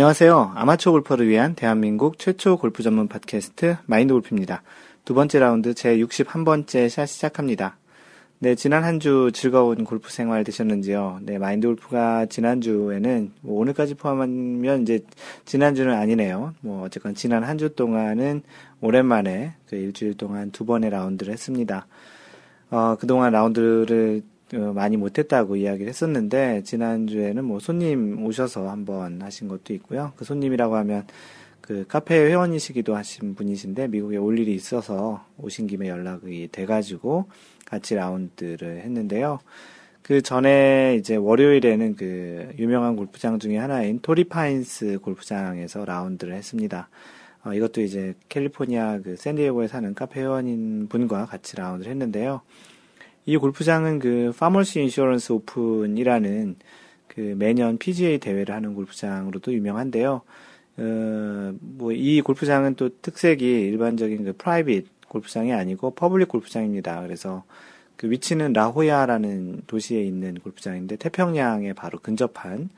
안녕하세요. 아마추어 골퍼를 위한 대한민국 최초 골프 전문 팟캐스트 마인드 골프입니다. 두 번째 라운드 제 61번째 샷 시작합니다. 네, 지난 한 주 즐거운 골프 생활 되셨는지요? 네, 마인드 골프가 지난주에는, 뭐 오늘까지 포함하면 이제 지난주는 아니네요. 뭐 어쨌건 지난 한 주 동안은 오랜만에 그 일주일 동안 두 번의 라운드를 했습니다. 어, 그동안 라운드를 어, 많이 못했다고 이야기를 했었는데 지난주에는 뭐 손님 오셔서 한번 하신 것도 있고요. 그 손님이라고 하면 그 카페 회원이시기도 하신 분이신데 미국에 올 일이 있어서 오신 김에 연락이 돼가지고 같이 라운드를 했는데요. 그 전에 이제 월요일에는 그 유명한 골프장 중에 하나인 토리파인스 골프장에서 라운드를 했습니다. 어, 이것도 이제 캘리포니아 그 샌디에고에 사는 카페 회원인 분과 같이 라운드를 했는데요. 이 골프장은 그 파머스 인슈어런스 오픈이라는 그 매년 PGA 대회를 하는 골프장으로도 유명한데요. 어, 뭐 이 골프장은 또 특색이 일반적인 그 프라이빗 골프장이 아니고 퍼블릭 골프장입니다. 그래서 그 위치는 라호야라는 도시에 있는 골프장인데 태평양에 바로 근접한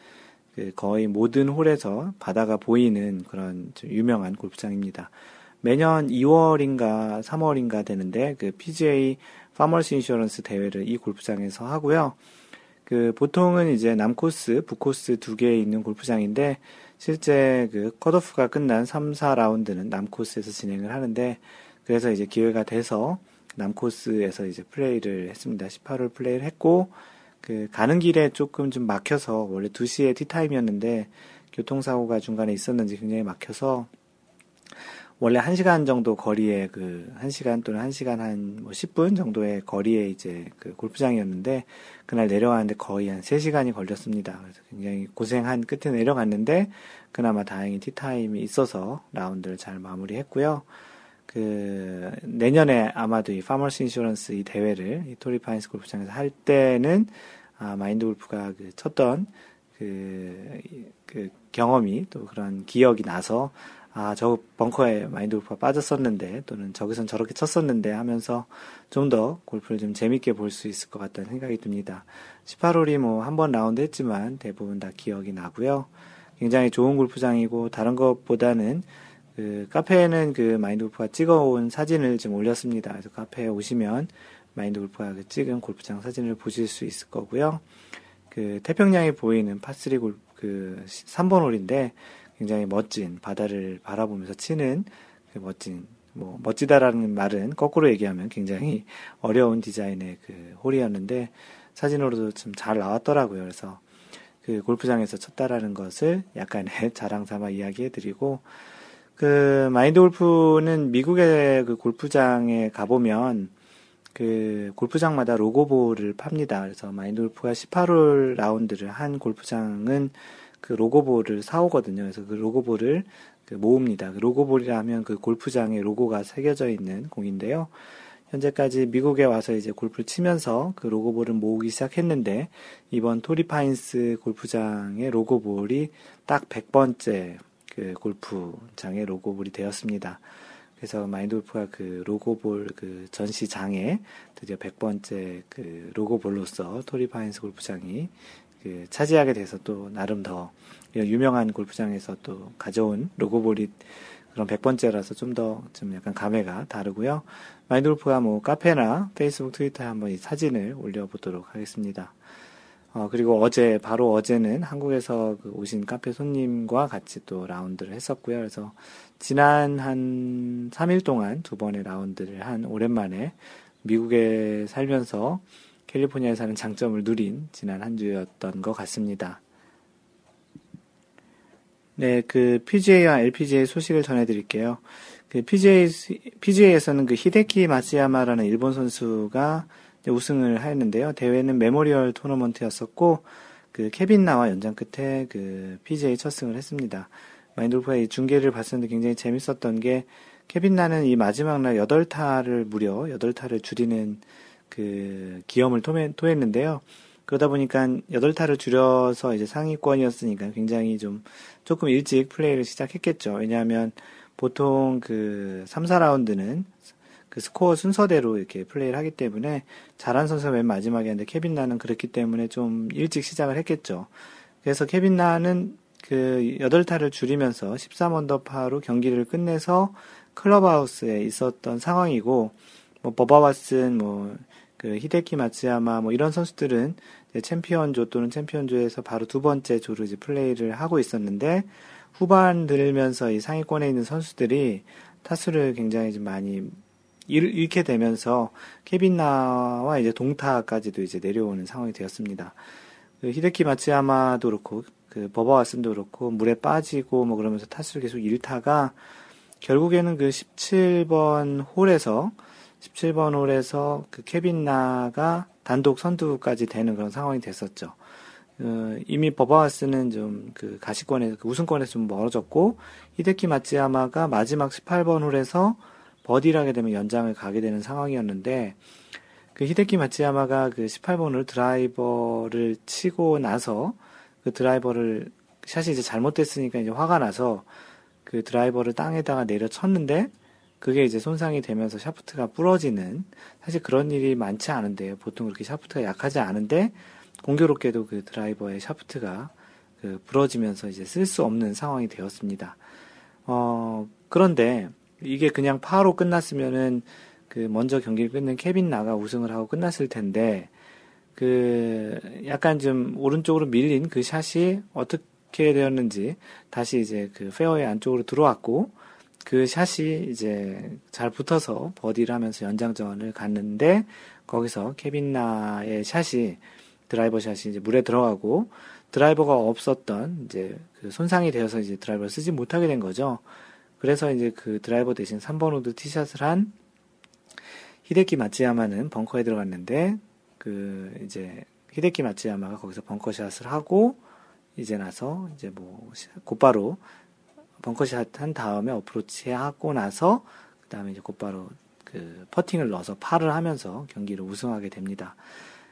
그 거의 모든 홀에서 바다가 보이는 그런 유명한 골프장입니다. 매년 2월인가 3월인가 되는데 그 PGA 파머스 인슈어런스 대회를 이 골프장에서 하고요. 그 보통은 이제 남코스, 북코스 두 개에 있는 골프장인데 실제 그 컷오프가 끝난 3, 4라운드는 남코스에서 진행을 하는데 그래서 이제 기회가 돼서 남코스에서 이제 플레이를 했습니다. 18홀 플레이를 했고 그 가는 길에 조금 좀 막혀서 원래 2시에 티타임이었는데 교통사고가 중간에 있었는지 굉장히 막혀서 원래 1시간 정도 거리에 그 1시간 또는 1시간 한 뭐 10분 정도의 거리에 이제 그 골프장이었는데 그날 내려왔는데 거의 한 3시간이 걸렸습니다. 그래서 굉장히 고생한 끝에 내려갔는데 그나마 다행히 티타임이 있어서 라운드를 잘 마무리했고요. 그 내년에 아마도 이 파머스 인슈어런스 이 대회를 이 토리파인스 골프장에서 할 때는 아 마인드 골프가 그 쳤던 그, 그 경험이 또 그런 기억이 나서 아, 저 벙커에 마인드 골프가 빠졌었는데, 또는 저기선 저렇게 쳤었는데 하면서 좀 더 골프를 좀 재밌게 볼 수 있을 것 같다는 생각이 듭니다. 18홀이 뭐 한 번 라운드 했지만 대부분 다 기억이 나고요. 굉장히 좋은 골프장이고, 다른 것보다는 그 카페에는 그 마인드 골프가 찍어온 사진을 좀 올렸습니다. 그래서 카페에 오시면 마인드 골프가 그 찍은 골프장 사진을 보실 수 있을 거고요. 그 태평양이 보이는 파3 골, 그 3번 홀인데, 굉장히 멋진 바다를 바라보면서 치는 그 멋진 뭐 멋지다라는 말은 거꾸로 얘기하면 굉장히 어려운 디자인의 그 홀이었는데 사진으로도 좀 잘 나왔더라고요. 그래서 그 골프장에서 쳤다라는 것을 약간의 자랑 삼아 이야기해 드리고 그 마인드 골프는 미국의 그 골프장에 가보면 그 골프장마다 로고볼을 팝니다. 그래서 마인드 골프가 18홀 라운드를 한 골프장은 그 로고볼을 사오거든요. 그래서 그 로고볼을 그 모읍니다. 그 로고볼이라 하면 그 골프장에 로고가 새겨져 있는 공인데요. 현재까지 미국에 와서 이제 골프를 치면서 그 로고볼을 모으기 시작했는데 이번 토리파인스 골프장의 로고볼이 딱 100번째 그 골프장의 로고볼이 되었습니다. 그래서 마인드 골프가 그 로고볼 그 전시장에 드디어 100번째 그 로고볼로서 토리파인스 골프장이 그 차지하게 돼서 또 나름 더 유명한 골프장에서 또 가져온 로고볼이 그런 100번째라서 좀 더좀 좀 약간 감회가 다르고요. 마인드 골프가 뭐 카페나 페이스북, 트위터에 한번 이 사진을 올려보도록 하겠습니다. 어, 그리고 어제, 바로 어제는 한국에서 그 오신 카페 손님과 같이 또 라운드를 했었고요. 그래서 지난 한 3일 동안 두 번의 라운드를 한 오랜만에 미국에 살면서 캘리포니아에 사는 장점을 누린 지난 한 주였던 것 같습니다. 네, 그 PGA와 LPGA 소식을 전해드릴게요. 그 PGA, PGA에서는 그 히데키 마츠야마라는 일본 선수가 우승을 하였는데요. 대회는 메모리얼 토너먼트였었고, 그 케빈 나와 연장 끝에 그 PGA 첫 승을 했습니다. 마인드 골프가 이 중계를 봤었는데 굉장히 재밌었던 게 케빈 나는 이 마지막 날 8타를 무려 8타를 줄이는 그 기염을 토해, 토했는데요. 그러다 보니까 8타를 줄여서 이제 상위권이었으니까 굉장히 좀 조금 일찍 플레이를 시작했겠죠. 왜냐하면 보통 그 3, 4라운드는 그 스코어 순서대로 이렇게 플레이를 하기 때문에 잘한 선수가 맨 마지막에 하는데 케빈 나는 그렇기 때문에 좀 일찍 시작을 했겠죠. 그래서 케빈 나는 그 8타를 줄이면서 13언더파로 경기를 끝내서 클럽하우스에 있었던 상황이고 뭐 버바왓슨 뭐 그 히데키 마츠야마 뭐 이런 선수들은 챔피언조 또는 챔피언조에서 바로 두 번째 조를 이제 플레이를 하고 있었는데 후반 들면서 이 상위권에 있는 선수들이 타수를 굉장히 좀 많이 잃 게 되면서 케빈나와 이제 동타까지도 이제 내려오는 상황이 되었습니다. 그 히데키 마츠야마도 그렇고 그 버버와슨도 그렇고 물에 빠지고 뭐 그러면서 타수를 계속 잃다가 결국에는 그 17번 홀에서 17번 홀에서 그 케빈 나가 단독 선두까지 되는 그런 상황이 됐었죠. 어, 이미 버바와스는 좀 그 가시권에 그 우승권에서 좀 멀어졌고 히데키 마츠야마가 마지막 18번 홀에서 버디를 하게 되면 연장을 가게 되는 상황이었는데 그 히데키 마츠야마가 그 18번을 드라이버를 치고 나서 그 드라이버를 샷이 이제 잘못됐으니까 이제 화가 나서 그 드라이버를 땅에다가 내려 쳤는데 그게 이제 손상이 되면서 샤프트가 부러지는 사실 그런 일이 많지 않은데요. 보통 그렇게 샤프트가 약하지 않은데 공교롭게도 그 드라이버의 샤프트가 그 부러지면서 이제 쓸 수 없는 상황이 되었습니다. 어, 그런데 이게 그냥 파로 끝났으면은 그 먼저 경기를 끝낸 케빈 나가 우승을 하고 끝났을 텐데 그 약간 좀 오른쪽으로 밀린 그 샷이 어떻게 되었는지 다시 이제 그 페어웨이 안쪽으로 들어왔고 그 샷이 이제 잘 붙어서 버디를 하면서 연장전을 갔는데 거기서 케빈 나의 샷이 드라이버 샷이 이제 물에 들어가고 드라이버가 없었던 이제 그 손상이 되어서 이제 드라이버를 쓰지 못하게 된 거죠. 그래서 이제 그 드라이버 대신 3번 우드 티샷을 한 히데키 마츠야마는 벙커에 들어갔는데 그 이제 히데키 마츠야마가 거기서 벙커샷을 하고 이제 나서 이제 뭐 곧바로 벙커샷 한 다음에 어프로치 하고 나서 그 다음에 이제 곧바로 그 퍼팅을 넣어서 파를 하면서 경기를 우승하게 됩니다.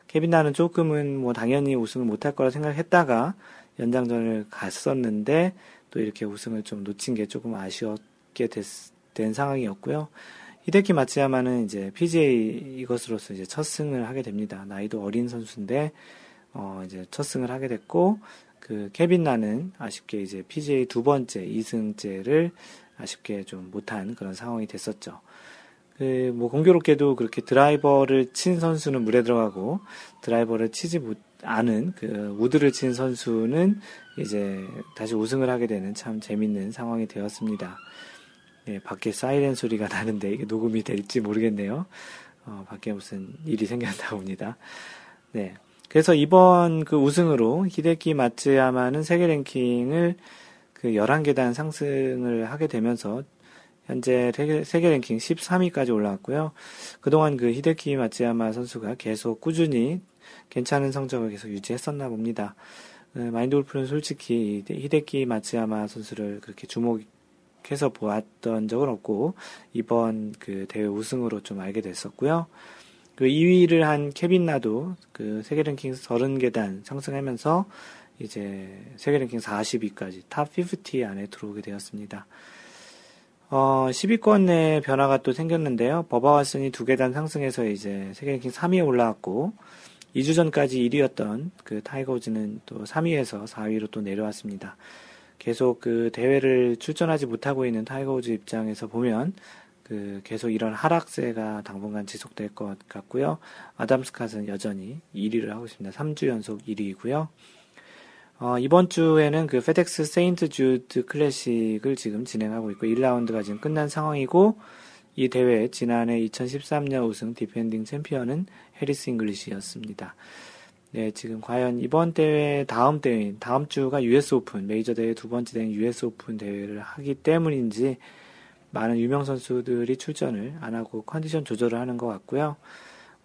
케빈 나는 조금은 뭐 당연히 우승을 못할 거라 생각했다가 연장전을 갔었는데 또 이렇게 우승을 좀 놓친 게 조금 아쉬웠게 됐, 된 상황이었고요. 히데키 마츠야마는 이제 PGA 이것으로서 이제 첫 승을 하게 됩니다. 나이도 어린 선수인데 어 이제 첫 승을 하게 됐고 그 케빈 나는 아쉽게 이제 PGA 두 번째 2승째를 아쉽게 좀 못한 그런 상황이 됐었죠. 그, 뭐, 공교롭게도 그렇게 드라이버를 친 선수는 물에 들어가고, 드라이버를 치지 못, 않은, 그, 우드를 친 선수는 이제 다시 우승을 하게 되는 참 재밌는 상황이 되었습니다. 네, 밖에 사이렌 소리가 나는데 이게 녹음이 될지 모르겠네요. 어, 밖에 무슨 일이 생겼나 봅니다. 네. 그래서 이번 그 우승으로 히데키 마츠야마는 세계 랭킹을 그 11계단 상승을 하게 되면서 현재 세계 랭킹 13위까지 올라왔고요. 그동안 그 히데키 마츠야마 선수가 계속 꾸준히 괜찮은 성적을 계속 유지했었나 봅니다. 어, 마인드 골프는 솔직히 히데키 마츠야마 선수를 그렇게 주목해서 보았던 적은 없고 이번 그 대회 우승으로 좀 알게 됐었고요. 그 2위를 한 케빈 나도 그 세계 랭킹 30계단 상승하면서 이제 세계 랭킹 40위까지 탑 50 안에 들어오게 되었습니다. 어, 10위권 내 변화가 또 생겼는데요. 버바 왓슨이 두 계단 상승해서 이제 세계 랭킹 3위에 올라왔고, 2주 전까지 1위였던 그 타이거 우즈는 또 3위에서 4위로 또 내려왔습니다. 계속 그 대회를 출전하지 못하고 있는 타이거 우즈 입장에서 보면 그 계속 이런 하락세가 당분간 지속될 것 같고요. 아담 스캇은 여전히 1위를 하고 있습니다. 3주 연속 1위이고요. 어, 이번 주에는 그 페덱스 세인트 주드 클래식을 지금 진행하고 있고 1라운드가 지금 끝난 상황이고 이 대회 지난해 2013년 우승 디펜딩 챔피언은 해리스 잉글리시였습니다. 네, 지금 과연 이번 대회 다음 대회인 다음 주가 US 오픈 메이저 대회 두 번째 대회 US 오픈 대회를 하기 때문인지 많은 유명 선수들이 출전을 안 하고 컨디션 조절을 하는 것 같고요.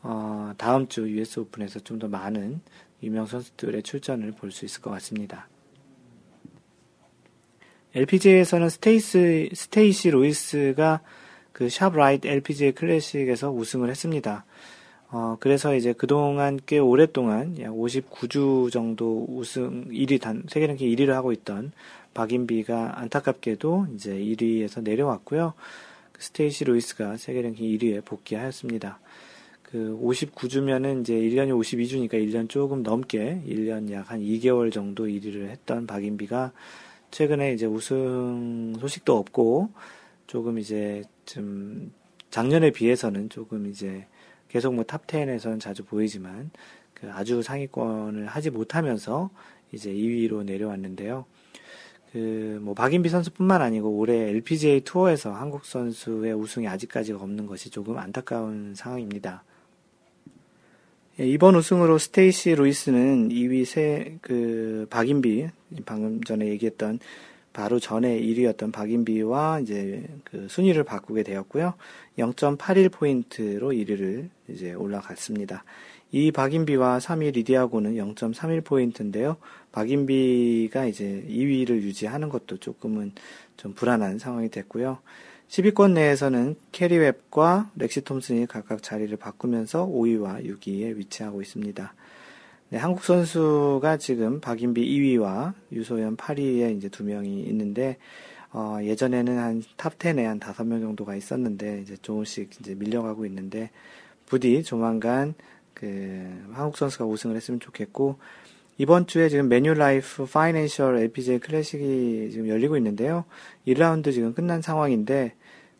어, 다음 주 US 오픈에서 좀 더 많은 유명 선수들의 출전을 볼 수 있을 것 같습니다. LPGA에서는 스테이스, 스테이시 루이스가 그 샵라이트 LPGA 클래식에서 우승을 했습니다. 어, 그래서 이제 그동안 꽤 오랫동안 약 59주 정도 우승 1위 단, 세계 랭킹 1위를 하고 있던 박인비가 안타깝게도 이제 1위에서 내려왔고요. 그 스테이시 루이스가 세계 랭킹 1위에 복귀하였습니다. 그그 59주면은 이제 1년이 52주니까 1년 조금 넘게 1년 약 한 2개월 정도 1위를 했던 박인비가 최근에 이제 우승 소식도 없고 조금 이제 좀 작년에 비해서는 조금 이제 계속 뭐 탑 10에서는 자주 보이지만 그 아주 상위권을 하지 못하면서 이제 2위로 내려왔는데요. 그 뭐 박인비 선수뿐만 아니고 올해 LPGA 투어에서 한국 선수의 우승이 아직까지 없는 것이 조금 안타까운 상황입니다. 예, 이번 우승으로 스테이시 루이스는 2위 세, 그, 박인비, 방금 전에 얘기했던 바로 전에 1위였던 박인비와 이제 그 순위를 바꾸게 되었고요. 0.81 포인트로 1위를 이제 올라갔습니다. 이 박인비와 3위 리디아고는 0.31 포인트인데요. 박인비가 이제 2위를 유지하는 것도 조금은 좀 불안한 상황이 됐고요. 10위권 내에서는 캐리 웹과 렉시 톰슨이 각각 자리를 바꾸면서 5위와 6위에 위치하고 있습니다. 네, 한국 선수가 지금 박인비 2위와 유소연 8위에 이제 두 명이 있는데 어, 예전에는 한 탑 10에 한 5명 정도가 있었는데 이제 조금씩 이제 밀려가고 있는데 부디 조만간 그 한국 선수가 우승을 했으면 좋겠고 이번 주에 지금 매뉴라이프 파이낸셜 LPGA 클래식이 지금 열리고 있는데요. 1라운드 지금 끝난 상황인데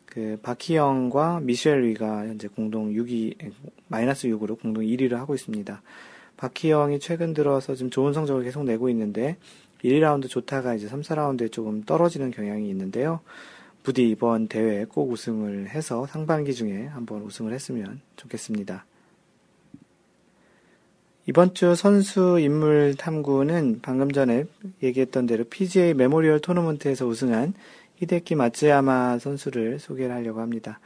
그 박희영과 미셸 위가 현재 공동 6위 마이너스 6으로 공동 1위를 하고 있습니다. 박희영이 최근 들어서 좀 좋은 성적을 계속 내고 있는데 1, 2라운드 좋다가 이제 3, 4라운드에 조금 떨어지는 경향이 있는데요. 부디 이번 대회에 꼭 우승을 해서 상반기 중에 한번 우승을 했으면 좋겠습니다. 이번 주 선수 인물 탐구는 방금 전에 얘기했던 대로 PGA 메모리얼 토너먼트에서 우승한 히데키 마츠야마 선수를 소개를 하려고 합니다.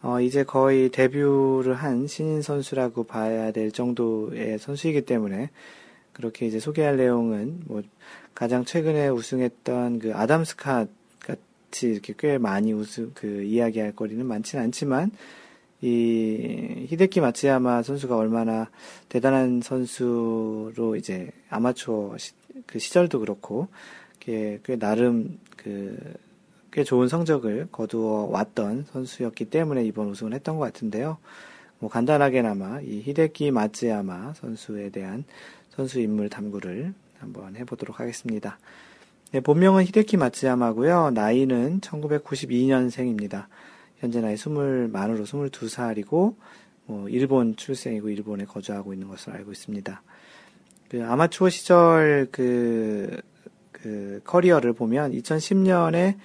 어, 이제 거의 데뷔를 한 신인 선수라고 봐야 될 정도의 선수이기 때문에 그렇게 이제 소개할 내용은 뭐 가장 최근에 우승했던 그 아담 스캇 같이 이렇게 꽤 많이 우승 그 이야기할 거리는 많지는 않지만 이 히데키 마츠야마 선수가 얼마나 대단한 선수로 이제 아마추어 시, 그 시절도 그렇고 꽤, 꽤 나름 그 꽤 좋은 성적을 거두어 왔던 선수였기 때문에 이번 우승을 했던 것 같은데요. 뭐 간단하게나마 이 히데키 마츠야마 선수에 대한 선수 인물 탐구를 한번 해보도록 하겠습니다. 네, 본명은 히데키 마츠야마고요. 나이는 1992년생입니다. 현재 나이 20 만으로 22살이고 뭐 일본 출생이고 일본에 거주하고 있는 것으로 알고 있습니다. 그 아마추어 시절 그, 그 커리어를 보면 2010년에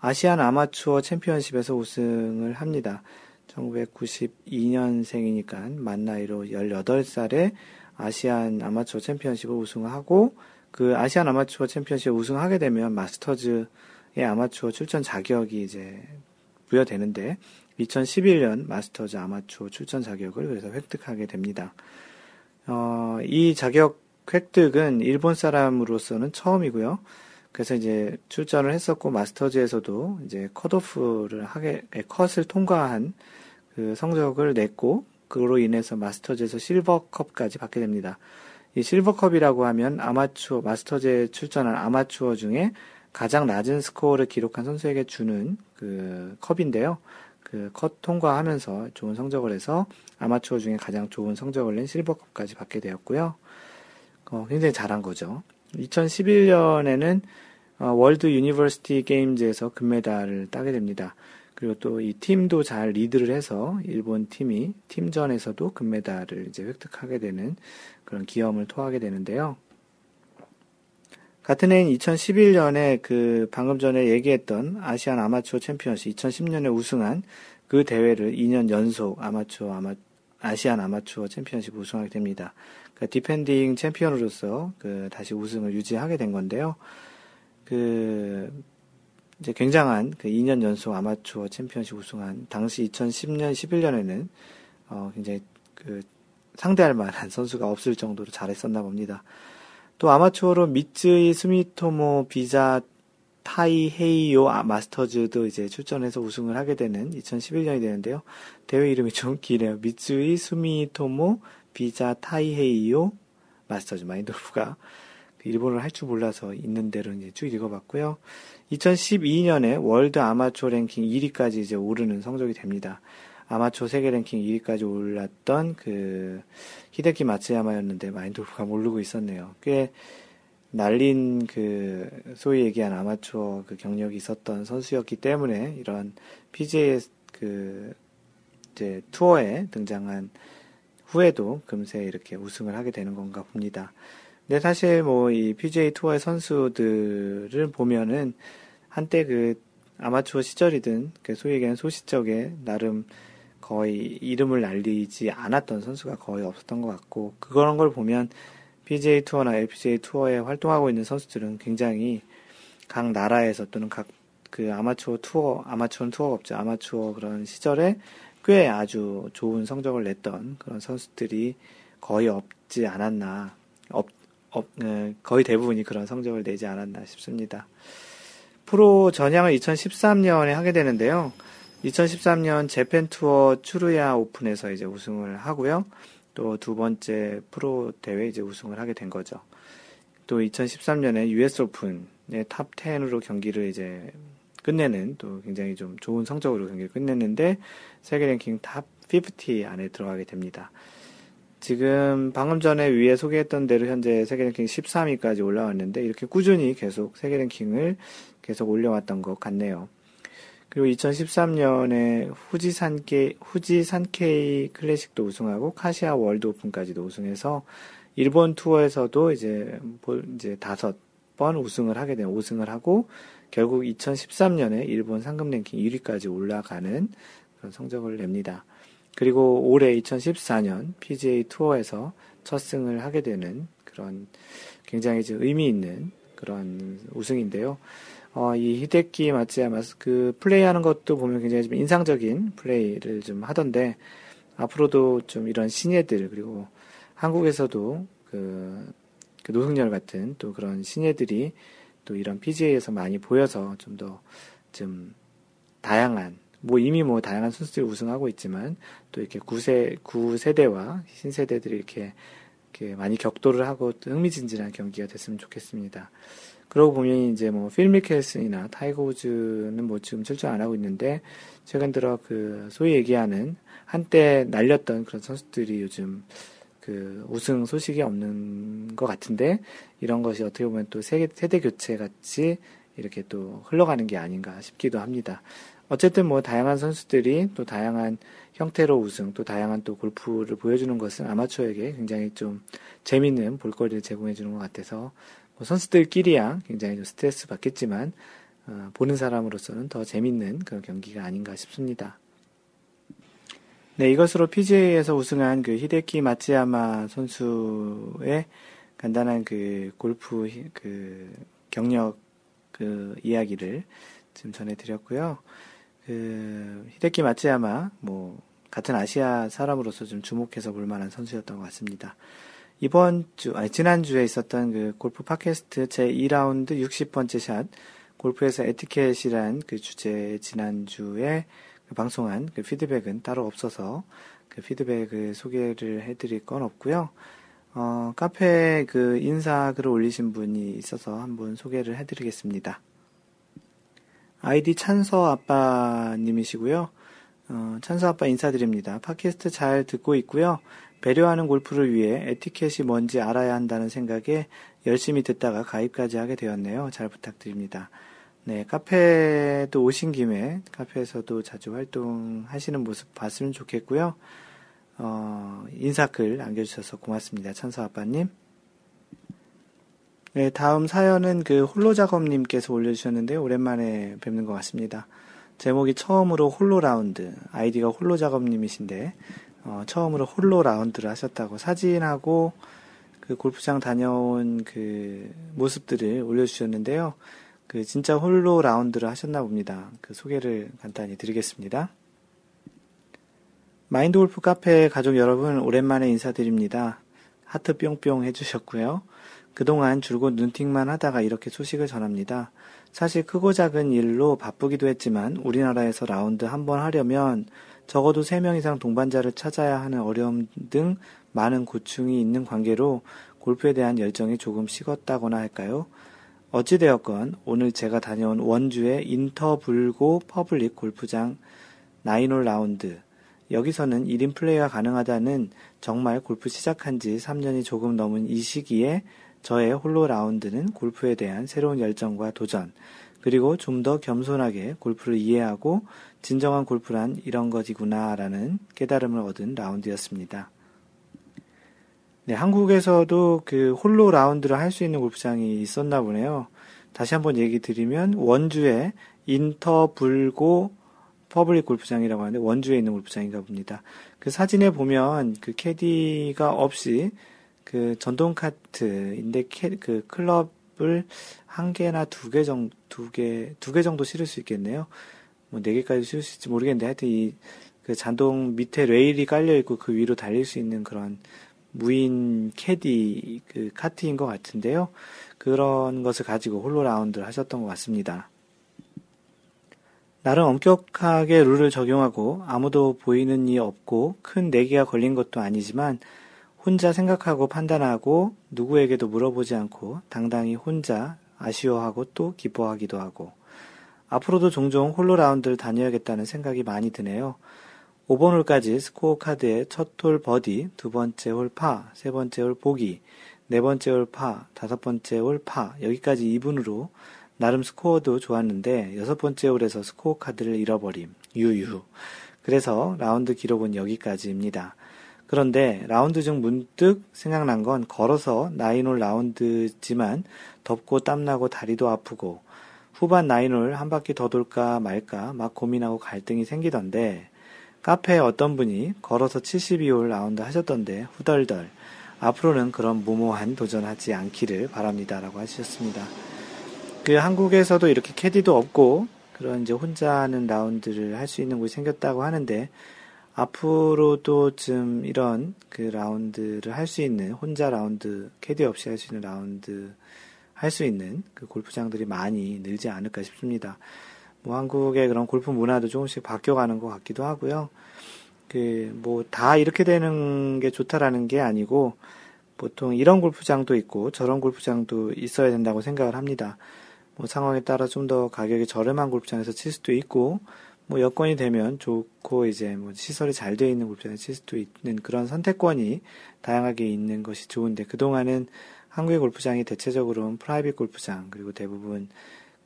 아시안 아마추어 챔피언십에서 우승을 합니다. 1992년생이니까 만 나이로 18살에 아시안 아마추어 챔피언십을 우승하고 그 아시안 아마추어 챔피언십 우승하게 되면 마스터즈의 아마추어 출전 자격이 이제 부여되는데 2011년 마스터즈 아마추어 출전 자격을 그래서 획득하게 됩니다. 어, 이 자격 획득은 일본 사람으로서는 처음이고요. 그래서 이제 출전을 했었고 마스터즈에서도 이제 컷오프를 하게 컷을 통과한 그 성적을 냈고 그로 인해서 마스터즈에서 실버컵까지 받게 됩니다. 이 실버컵이라고 하면 아마추어 마스터즈에 출전한 아마추어 중에 가장 낮은 스코어를 기록한 선수에게 주는 그 컵인데요. 그 컷 통과하면서 좋은 성적을 해서 아마추어 중에 가장 좋은 성적을 낸 실버컵까지 받게 되었고요. 어, 굉장히 잘한 거죠. 2011년에는 어, 월드 유니버시티 게임즈에서 금메달을 따게 됩니다. 그리고 또 이 팀도 잘 리드를 해서 일본 팀이 팀전에서도 금메달을 이제 획득하게 되는 그런 기염을 토하게 되는데요. 같은 해인 2011년에 그 방금 전에 얘기했던 아시안 아마추어 챔피언십 2010년에 우승한 그 대회를 2년 연속 아마추어 아마 아시안 아마추어 챔피언십 우승하게 됩니다. 그 디펜딩 챔피언으로서 그 다시 우승을 유지하게 된 건데요. 그 이제 굉장한 그 2년 연속 아마추어 챔피언십 우승한 당시 2010년 11년에는 어 굉장히 그 상대할 만한 선수가 없을 정도로 잘했었나 봅니다. 또 아마추어로 미쯔이 스미토모 비자 타이헤이요 아, 마스터즈도 이제 출전해서 우승을 하게 되는 2011년이 되는데요. 대회 이름이 좀 기네요. 미쯔이 스미토모 비자 타이헤이요 마스터즈 마인돌프가 그 일본어를 할줄 몰라서 있는 대로 이제 쭉 읽어봤고요. 2012년에 월드 아마추어 랭킹 1위까지 이제 오르는 성적이 됩니다. 아마추어 세계 랭킹 2위까지 올랐던 그 히데키 마츠야마였는데 마인돌프가 모르고 있었네요. 꽤 날린 그 소위 얘기한 아마추어 그 경력이 있었던 선수였기 때문에 이런 PGA 그 이제 투어에 등장한 후에도 금세 이렇게 우승을 하게 되는 건가 봅니다. 근데 사실 뭐 이 PGA 투어의 선수들을 보면은 한때 그 아마추어 시절이든 그 소위 얘기하는 소시적에 나름 거의 이름을 날리지 않았던 선수가 거의 없었던 것 같고 그런 걸 보면 PGA 투어나 LPGA 투어에 활동하고 있는 선수들은 굉장히 각 나라에서 또는 각 그 아마추어 투어 아마추어 투어가 없죠 아마추어 그런 시절에 꽤 아주 좋은 성적을 냈던 그런 선수들이 거의 없지 않았나 없, 없 어, 거의 대부분이 그런 성적을 내지 않았나 싶습니다. 프로 전향을 2013년에 하게 되는데요. 2013년 재팬 투어 추루야 오픈에서 이제 우승을 하고요. 또 두 번째 프로 대회 이제 우승을 하게 된 거죠. 또 2013년에 US 오픈의 탑 10으로 경기를 이제 끝내는 또 굉장히 좀 좋은 성적으로 경기를 끝냈는데 세계 랭킹 탑 50 안에 들어가게 됩니다. 지금 방금 전에 위에 소개했던 대로 현재 세계 랭킹 13위까지 올라왔는데 이렇게 꾸준히 계속 세계 랭킹을 계속 올려왔던 것 같네요. 그리고 2013년에 후지 산케, 후지 산케이 클래식도 우승하고 카시오 월드 오픈까지도 우승해서 일본 투어에서도 이제, 이제 다섯 번 우승을 하게 된, 우승을 하고 결국 2013년에 일본 상금 랭킹 1위까지 올라가는 그런 성적을 냅니다. 그리고 올해 2014년 PGA 투어에서 첫 승을 하게 되는 그런 굉장히 의미 있는 그런 우승인데요. 어, 이 히데키 마츠야마스 그 플레이하는 것도 보면 굉장히 좀 인상적인 플레이를 좀 하던데 앞으로도 좀 이런 신예들 그리고 한국에서도 그, 그 노승열 같은 또 그런 신예들이 또 이런 PGA에서 많이 보여서 좀 더 좀 좀 다양한 뭐 이미 뭐 다양한 선수들이 우승하고 있지만 또 이렇게 구세 구세대와 신세대들이 이렇게, 이렇게 많이 격돌을 하고 흥미진진한 경기가 됐으면 좋겠습니다. 그러고 보면 이제 뭐 필 미켈슨이나 타이거 우즈는 뭐 지금 출전 안 하고 있는데 최근 들어 그 소위 얘기하는 한때 날렸던 그런 선수들이 요즘 그 우승 소식이 없는 것 같은데 이런 것이 어떻게 보면 또 세대, 세대 교체 같이 이렇게 또 흘러가는 게 아닌가 싶기도 합니다. 어쨌든 뭐 다양한 선수들이 또 다양한 형태로 우승 또 다양한 또 골프를 보여주는 것은 아마추어에게 굉장히 좀 재밌는 볼거리를 제공해 주는 것 같아서 뭐 선수들끼리야 굉장히 좀 스트레스 받겠지만 어, 보는 사람으로서는 더 재밌는 그런 경기가 아닌가 싶습니다. 네, 이것으로 PGA에서 우승한 그 히데키 마츠야마 선수의 간단한 그 골프 그 경력 그 이야기를 지금 전해드렸고요. 그 히데키 마츠야마 뭐 같은 아시아 사람으로서 좀 주목해서 볼 만한 선수였던 것 같습니다. 이번 주, 아니, 지난주에 있었던 그 골프 팟캐스트 제 2라운드 60번째 샷, 골프에서 에티켓이란 그 주제 지난주에 그 방송한 그 피드백은 따로 없어서 그 피드백을 소개를 해드릴 건 없고요. 어, 카페에 그 인사 글을 올리신 분이 있어서 한번 소개를 해드리겠습니다. 아이디 찬서 아빠님이시고요. 어, 찬서 아빠 인사드립니다. 팟캐스트 잘 듣고 있고요. 배려하는 골프를 위해 에티켓이 뭔지 알아야 한다는 생각에 열심히 듣다가 가입까지 하게 되었네요. 잘 부탁드립니다. 네, 카페도 오신 김에 카페에서도 자주 활동하시는 모습 봤으면 좋겠고요. 어, 인사글 남겨주셔서 고맙습니다. 천서 아빠님. 네, 다음 사연은 그 홀로 작업님께서 올려주셨는데 오랜만에 뵙는 것 같습니다. 제목이 처음으로 홀로 라운드, 아이디가 홀로 작업님이신데 어, 처음으로 홀로 라운드를 하셨다고 사진하고 그 골프장 다녀온 그 모습들을 올려주셨는데요. 그 진짜 홀로 라운드를 하셨나 봅니다. 그 소개를 간단히 드리겠습니다. 마인드 골프 카페 가족 여러분 오랜만에 인사드립니다. 하트 뿅뿅 해주셨고요. 그동안 줄곧 눈팅만 하다가 이렇게 소식을 전합니다. 사실 크고 작은 일로 바쁘기도 했지만 우리나라에서 라운드 한 번 하려면 적어도 3명 이상 동반자를 찾아야 하는 어려움 등 많은 고충이 있는 관계로 골프에 대한 열정이 조금 식었다거나 할까요? 어찌되었건 오늘 제가 다녀온 원주의 인터불고 퍼블릭 골프장 나인홀 라운드 여기서는 1인 플레이가 가능하다는 정말 골프 시작한 지 3년이 조금 넘은 이 시기에 저의 홀로 라운드는 골프에 대한 새로운 열정과 도전, 그리고 좀 더 겸손하게 골프를 이해하고 진정한 골프란 이런 것이구나라는 깨달음을 얻은 라운드였습니다. 네, 한국에서도 그 홀로 라운드를 할 수 있는 골프장이 있었나 보네요. 다시 한번 얘기 드리면 원주에 인터불고 퍼블릭 골프장이라고 하는데 원주에 있는 골프장인가 봅니다. 그 사진에 보면 그 캐디가 없이 그 전동 카트인데 캐, 그 클럽 을 한 개나 두 개 정도 두 개 두 개 정도 실을 수 있겠네요. 뭐 네 개까지 실을 수 있을지 모르겠는데 하여튼 이그 자동 밑에 레일이 깔려 있고 그 위로 달릴 수 있는 그런 무인 캐디 그 카트인 것 같은데요. 그런 것을 가지고 홀로 라운드를 하셨던 것 같습니다. 나름 엄격하게 룰을 적용하고 아무도 보이는 이 없고 큰 내기가 걸린 것도 아니지만 혼자 생각하고 판단하고 누구에게도 물어보지 않고 당당히 혼자 아쉬워하고 또 기뻐하기도 하고 앞으로도 종종 홀로 라운드를 다녀야겠다는 생각이 많이 드네요. 5번 홀까지 스코어 카드에 첫 홀 버디, 두 번째 홀 파, 세 번째 홀 보기, 네 번째 홀 파, 다섯 번째 홀 파, 여기까지 이븐으로 나름 스코어도 좋았는데 여섯 번째 홀에서 스코어 카드를 잃어버림. 유유. 그래서 라운드 기록은 여기까지입니다. 그런데 라운드 중 문득 생각난 건 걸어서 나인홀 라운드지만 덥고 땀나고 다리도 아프고 후반 나인홀 한 바퀴 더 돌까 말까 막 고민하고 갈등이 생기던데 카페에 어떤 분이 걸어서 72홀 라운드 하셨던데 후덜덜 앞으로는 그런 무모한 도전하지 않기를 바랍니다라고 하셨습니다. 그 한국에서도 이렇게 캐디도 없고 그런 이제 혼자 하는 라운드를 할 수 있는 곳이 생겼다고 하는데 앞으로도 좀 이런 그 라운드를 할 수 있는 혼자 라운드 캐디 없이 할 수 있는 라운드 할 수 있는 그 골프장들이 많이 늘지 않을까 싶습니다. 뭐 한국의 그런 골프 문화도 조금씩 바뀌어가는 것 같기도 하고요. 그 뭐 다 이렇게 되는 게 좋다라는 게 아니고 보통 이런 골프장도 있고 저런 골프장도 있어야 된다고 생각을 합니다. 뭐 상황에 따라 좀 더 가격이 저렴한 골프장에서 칠 수도 있고 뭐 여건이 되면 좋고 이제 뭐 시설이 잘 되어 있는 골프장에 칠 수도 있는 그런 선택권이 다양하게 있는 것이 좋은데 그동안은 한국의 골프장이 대체적으로는 프라이빗 골프장 그리고 대부분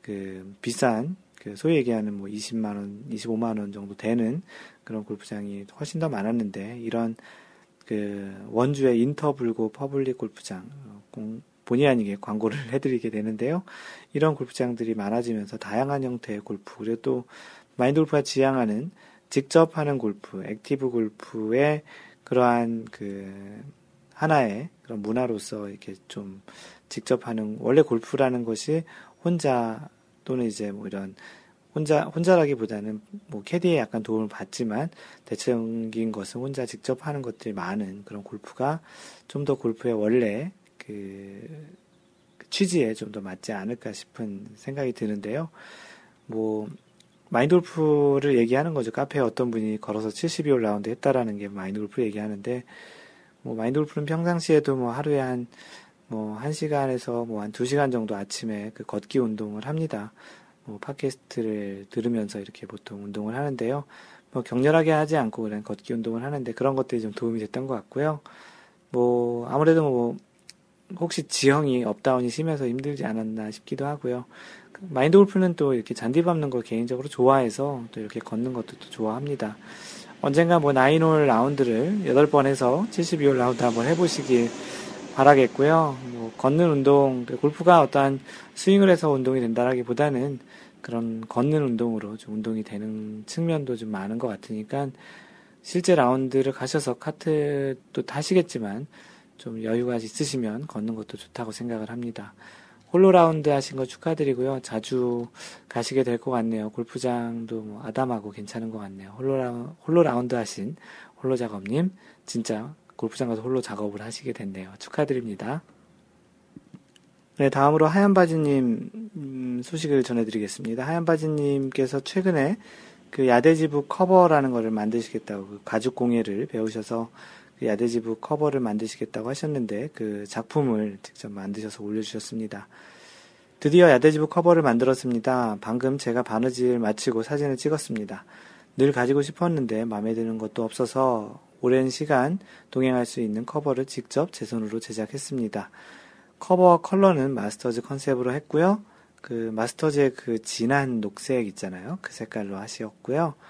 그 비싼 그 소위 얘기하는 뭐 20만 원, 25만 원 정도 되는 그런 골프장이 훨씬 더 많았는데 이런 그 원주의 인터불고 퍼블릭 골프장 공, 본의 아니게 광고를 해드리게 되는데요. 이런 골프장들이 많아지면서 다양한 형태의 골프 그리고 또 마인드 골프가 지향하는 직접 하는 골프, active 골프의 그러한 그 하나의 그런 문화로서 이렇게 좀 직접 하는 원래 골프라는 것이 혼자 또는 이제 뭐 이런 혼자 혼자라기보다는 뭐 캐디에 약간 도움을 받지만 대체적인 것은 혼자 직접 하는 것들이 많은 그런 골프가 좀 더 골프의 원래 그, 그 취지에 좀 더 맞지 않을까 싶은 생각이 드는데요. 뭐 마인드 골프를 얘기하는 거죠. 카페에 어떤 분이 걸어서 72홀 라운드 했다라는 게 마인드 골프 얘기하는데 뭐 마인드 골프는 평상시에도 뭐 하루에 한 뭐, 한 시간에서 뭐, 한 두 시간 정도 아침에 그 걷기 운동을 합니다. 뭐, 팟캐스트를 들으면서 이렇게 보통 운동을 하는데요. 뭐, 격렬하게 하지 않고 그냥 걷기 운동을 하는데 그런 것들이 좀 도움이 됐던 것 같고요. 뭐, 아무래도 뭐, 혹시 지형이 up down이 심해서 힘들지 않았나 싶기도 하고요. 마인드 골프는 또 이렇게 잔디 밟는 걸 개인적으로 좋아해서 또 이렇게 걷는 것도 또 좋아합니다. 언젠가 뭐 나인홀 라운드를 8번 해서 72홀 라운드 한번 해보시길 바라겠고요. 뭐 걷는 운동, 골프가 어떠한 스윙을 해서 운동이 된다라기보다는 그런 걷는 운동으로 좀 운동이 되는 측면도 좀 많은 것 같으니까 실제 라운드를 가셔서 카트도 타시겠지만 좀 여유가 있으시면 걷는 것도 좋다고 생각을 합니다. 홀로 라운드 하신 거 축하드리고요. 자주 가시게 될 것 같네요. 골프장도 뭐 아담하고 괜찮은 것 같네요. 홀로, 라, 홀로 라운드 하신 홀로 작업님, 진짜 골프장 가서 홀로 작업을 하시게 됐네요. 축하드립니다. 네, 다음으로 하얀바지님 음, 소식을 전해드리겠습니다. 하얀바지님께서 최근에 그 yardage book 커버라는 것을 만드시겠다고 그 가죽 공예를 배우셔서 그 yardage book 커버를 만드시겠다고 하셨는데 그 작품을 직접 만드셔서 올려주셨습니다. 드디어 yardage book 커버를 만들었습니다. 방금 제가 바느질 마치고 사진을 찍었습니다. 늘 가지고 싶었는데 마음에 드는 것도 없어서 오랜 시간 동행할 수 있는 커버를 직접 제 손으로 제작했습니다. 커버 컬러는 마스터즈 컨셉으로 했고요. 그 마스터즈의 그 진한 녹색 있잖아요. 그 색깔로 하시었고요. 그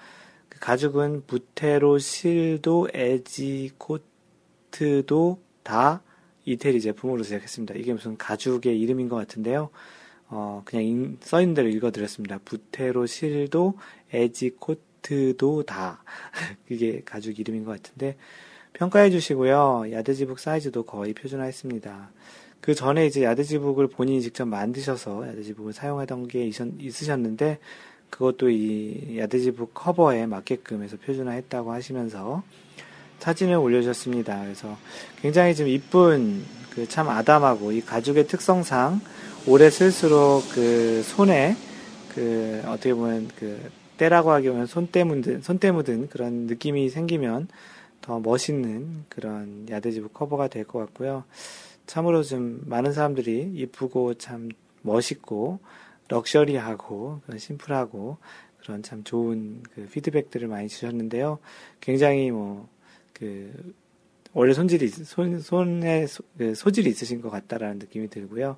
가죽은 부테로 실도 edge coat도 다 이태리 제품으로 제작했습니다. 이게 무슨 가죽의 이름인 것 같은데요. 어, 그냥 써 있는 대로 읽어드렸습니다. 부테로 실도 에지 코트도 다. 그게 가죽 이름인 것 같은데, 평가해 주시고요. 야드지북 사이즈도 거의 표준화했습니다. 그 전에 이제 야드지북을 본인이 직접 만드셔서 야드지북을 사용하던 게 있으셨는데, 그것도 이 야드지북 커버에 맞게끔 해서 표준화했다고 하시면서 사진을 올려주셨습니다. 그래서 굉장히 좀 이쁜 그 참 아담하고 이 가죽의 특성상 오래 쓸수록 그 손에 그 어떻게 보면 그 때라고 하기에는 손때 묻은 손때 묻은 그런 느낌이 생기면 더 멋있는 그런 야드지북 커버가 될 것 같고요. 참으로 좀 많은 사람들이 이쁘고 참 멋있고 럭셔리하고 심플하고 그런 참 좋은 그 피드백들을 많이 주셨는데요. 굉장히 뭐 그 원래 손질이 손 손에 소, 그 소질이 있으신 것 같다라는 느낌이 들고요.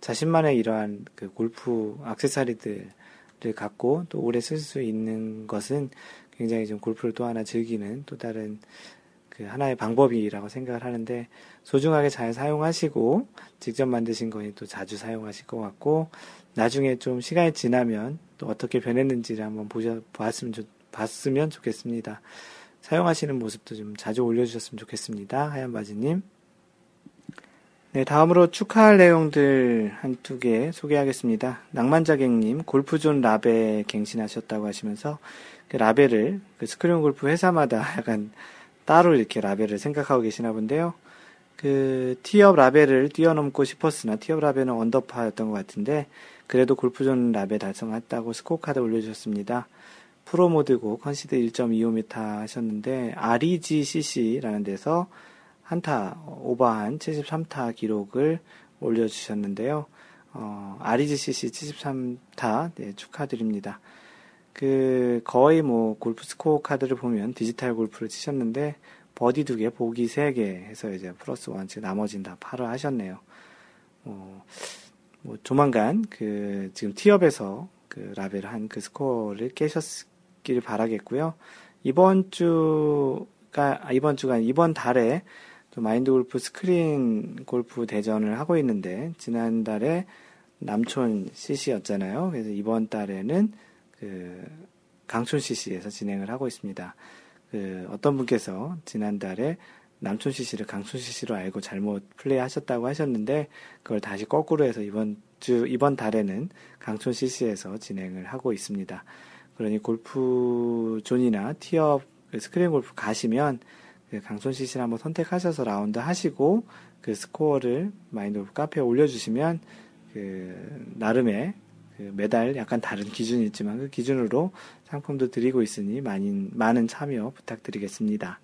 자신만의 이러한 그 골프 악세사리들을 갖고 또 오래 쓸 수 있는 것은 굉장히 좀 골프를 또 하나 즐기는 또 다른 그 하나의 방법이라고 생각을 하는데 소중하게 잘 사용하시고 직접 만드신 거니 또 자주 사용하실 것 같고 나중에 좀 시간이 지나면 또 어떻게 변했는지를 한번 보셔 봤으면 좋, 봤으면 좋겠습니다. 사용하시는 모습도 좀 자주 올려주셨으면 좋겠습니다. 하얀 바지님. 네, 다음으로 축하할 내용들 한 두 개 소개하겠습니다. 낭만자객님, 골프존 라벨 갱신하셨다고 하시면서 그 라벨을 그 스크린 골프 회사마다 약간 따로 이렇게 라벨을 생각하고 계시나 본데요. 그 티업 라베를 뛰어넘고 싶었으나 티업 라베는 언더파였던 것 같은데 그래도 골프존 라베 달성했다고 스코어 카드 올려주셨습니다. 프로 모드고 컨시드 1.25m 하셨는데 REGCC라는 데서 한타 오버한 73타 기록을 올려주셨는데요. 어, REGCC 73타 네, 축하드립니다. 그 거의 뭐 골프 스코어 카드를 보면 디지털 골프를 치셨는데 버디 두 개, 보기 세 개 해서 이제 plus one, 즉 나머지는 다 파를 하셨네요. 어, 뭐 조만간 그 지금 티업에서 그 라베 한 그 스코어를 깨셨길 바라겠고요. 이번 주가 아, 이번 주가 이번 달에 마인드 골프 스크린 골프 대전을 하고 있는데 지난달에 남촌 CC였잖아요. 그래서 이번 달에는 그 강촌 CC에서 진행을 하고 있습니다. 그 어떤 분께서 지난달에 남촌 CC를 강촌 CC로 알고 잘못 플레이하셨다고 하셨는데 그걸 다시 거꾸로 해서 이번 주 이번 달에는 강촌 CC에서 진행을 하고 있습니다. 그러니 골프 존이나 티업 그 스크린 골프 가시면 그 강촌 CC를 한번 선택하셔서 라운드 하시고 그 스코어를 마인드 골프 카페에 올려주시면 그 나름의 그 매달 약간 다른 기준이 있지만 그 기준으로 상품도 드리고 있으니 많은, 많은 참여 부탁드리겠습니다.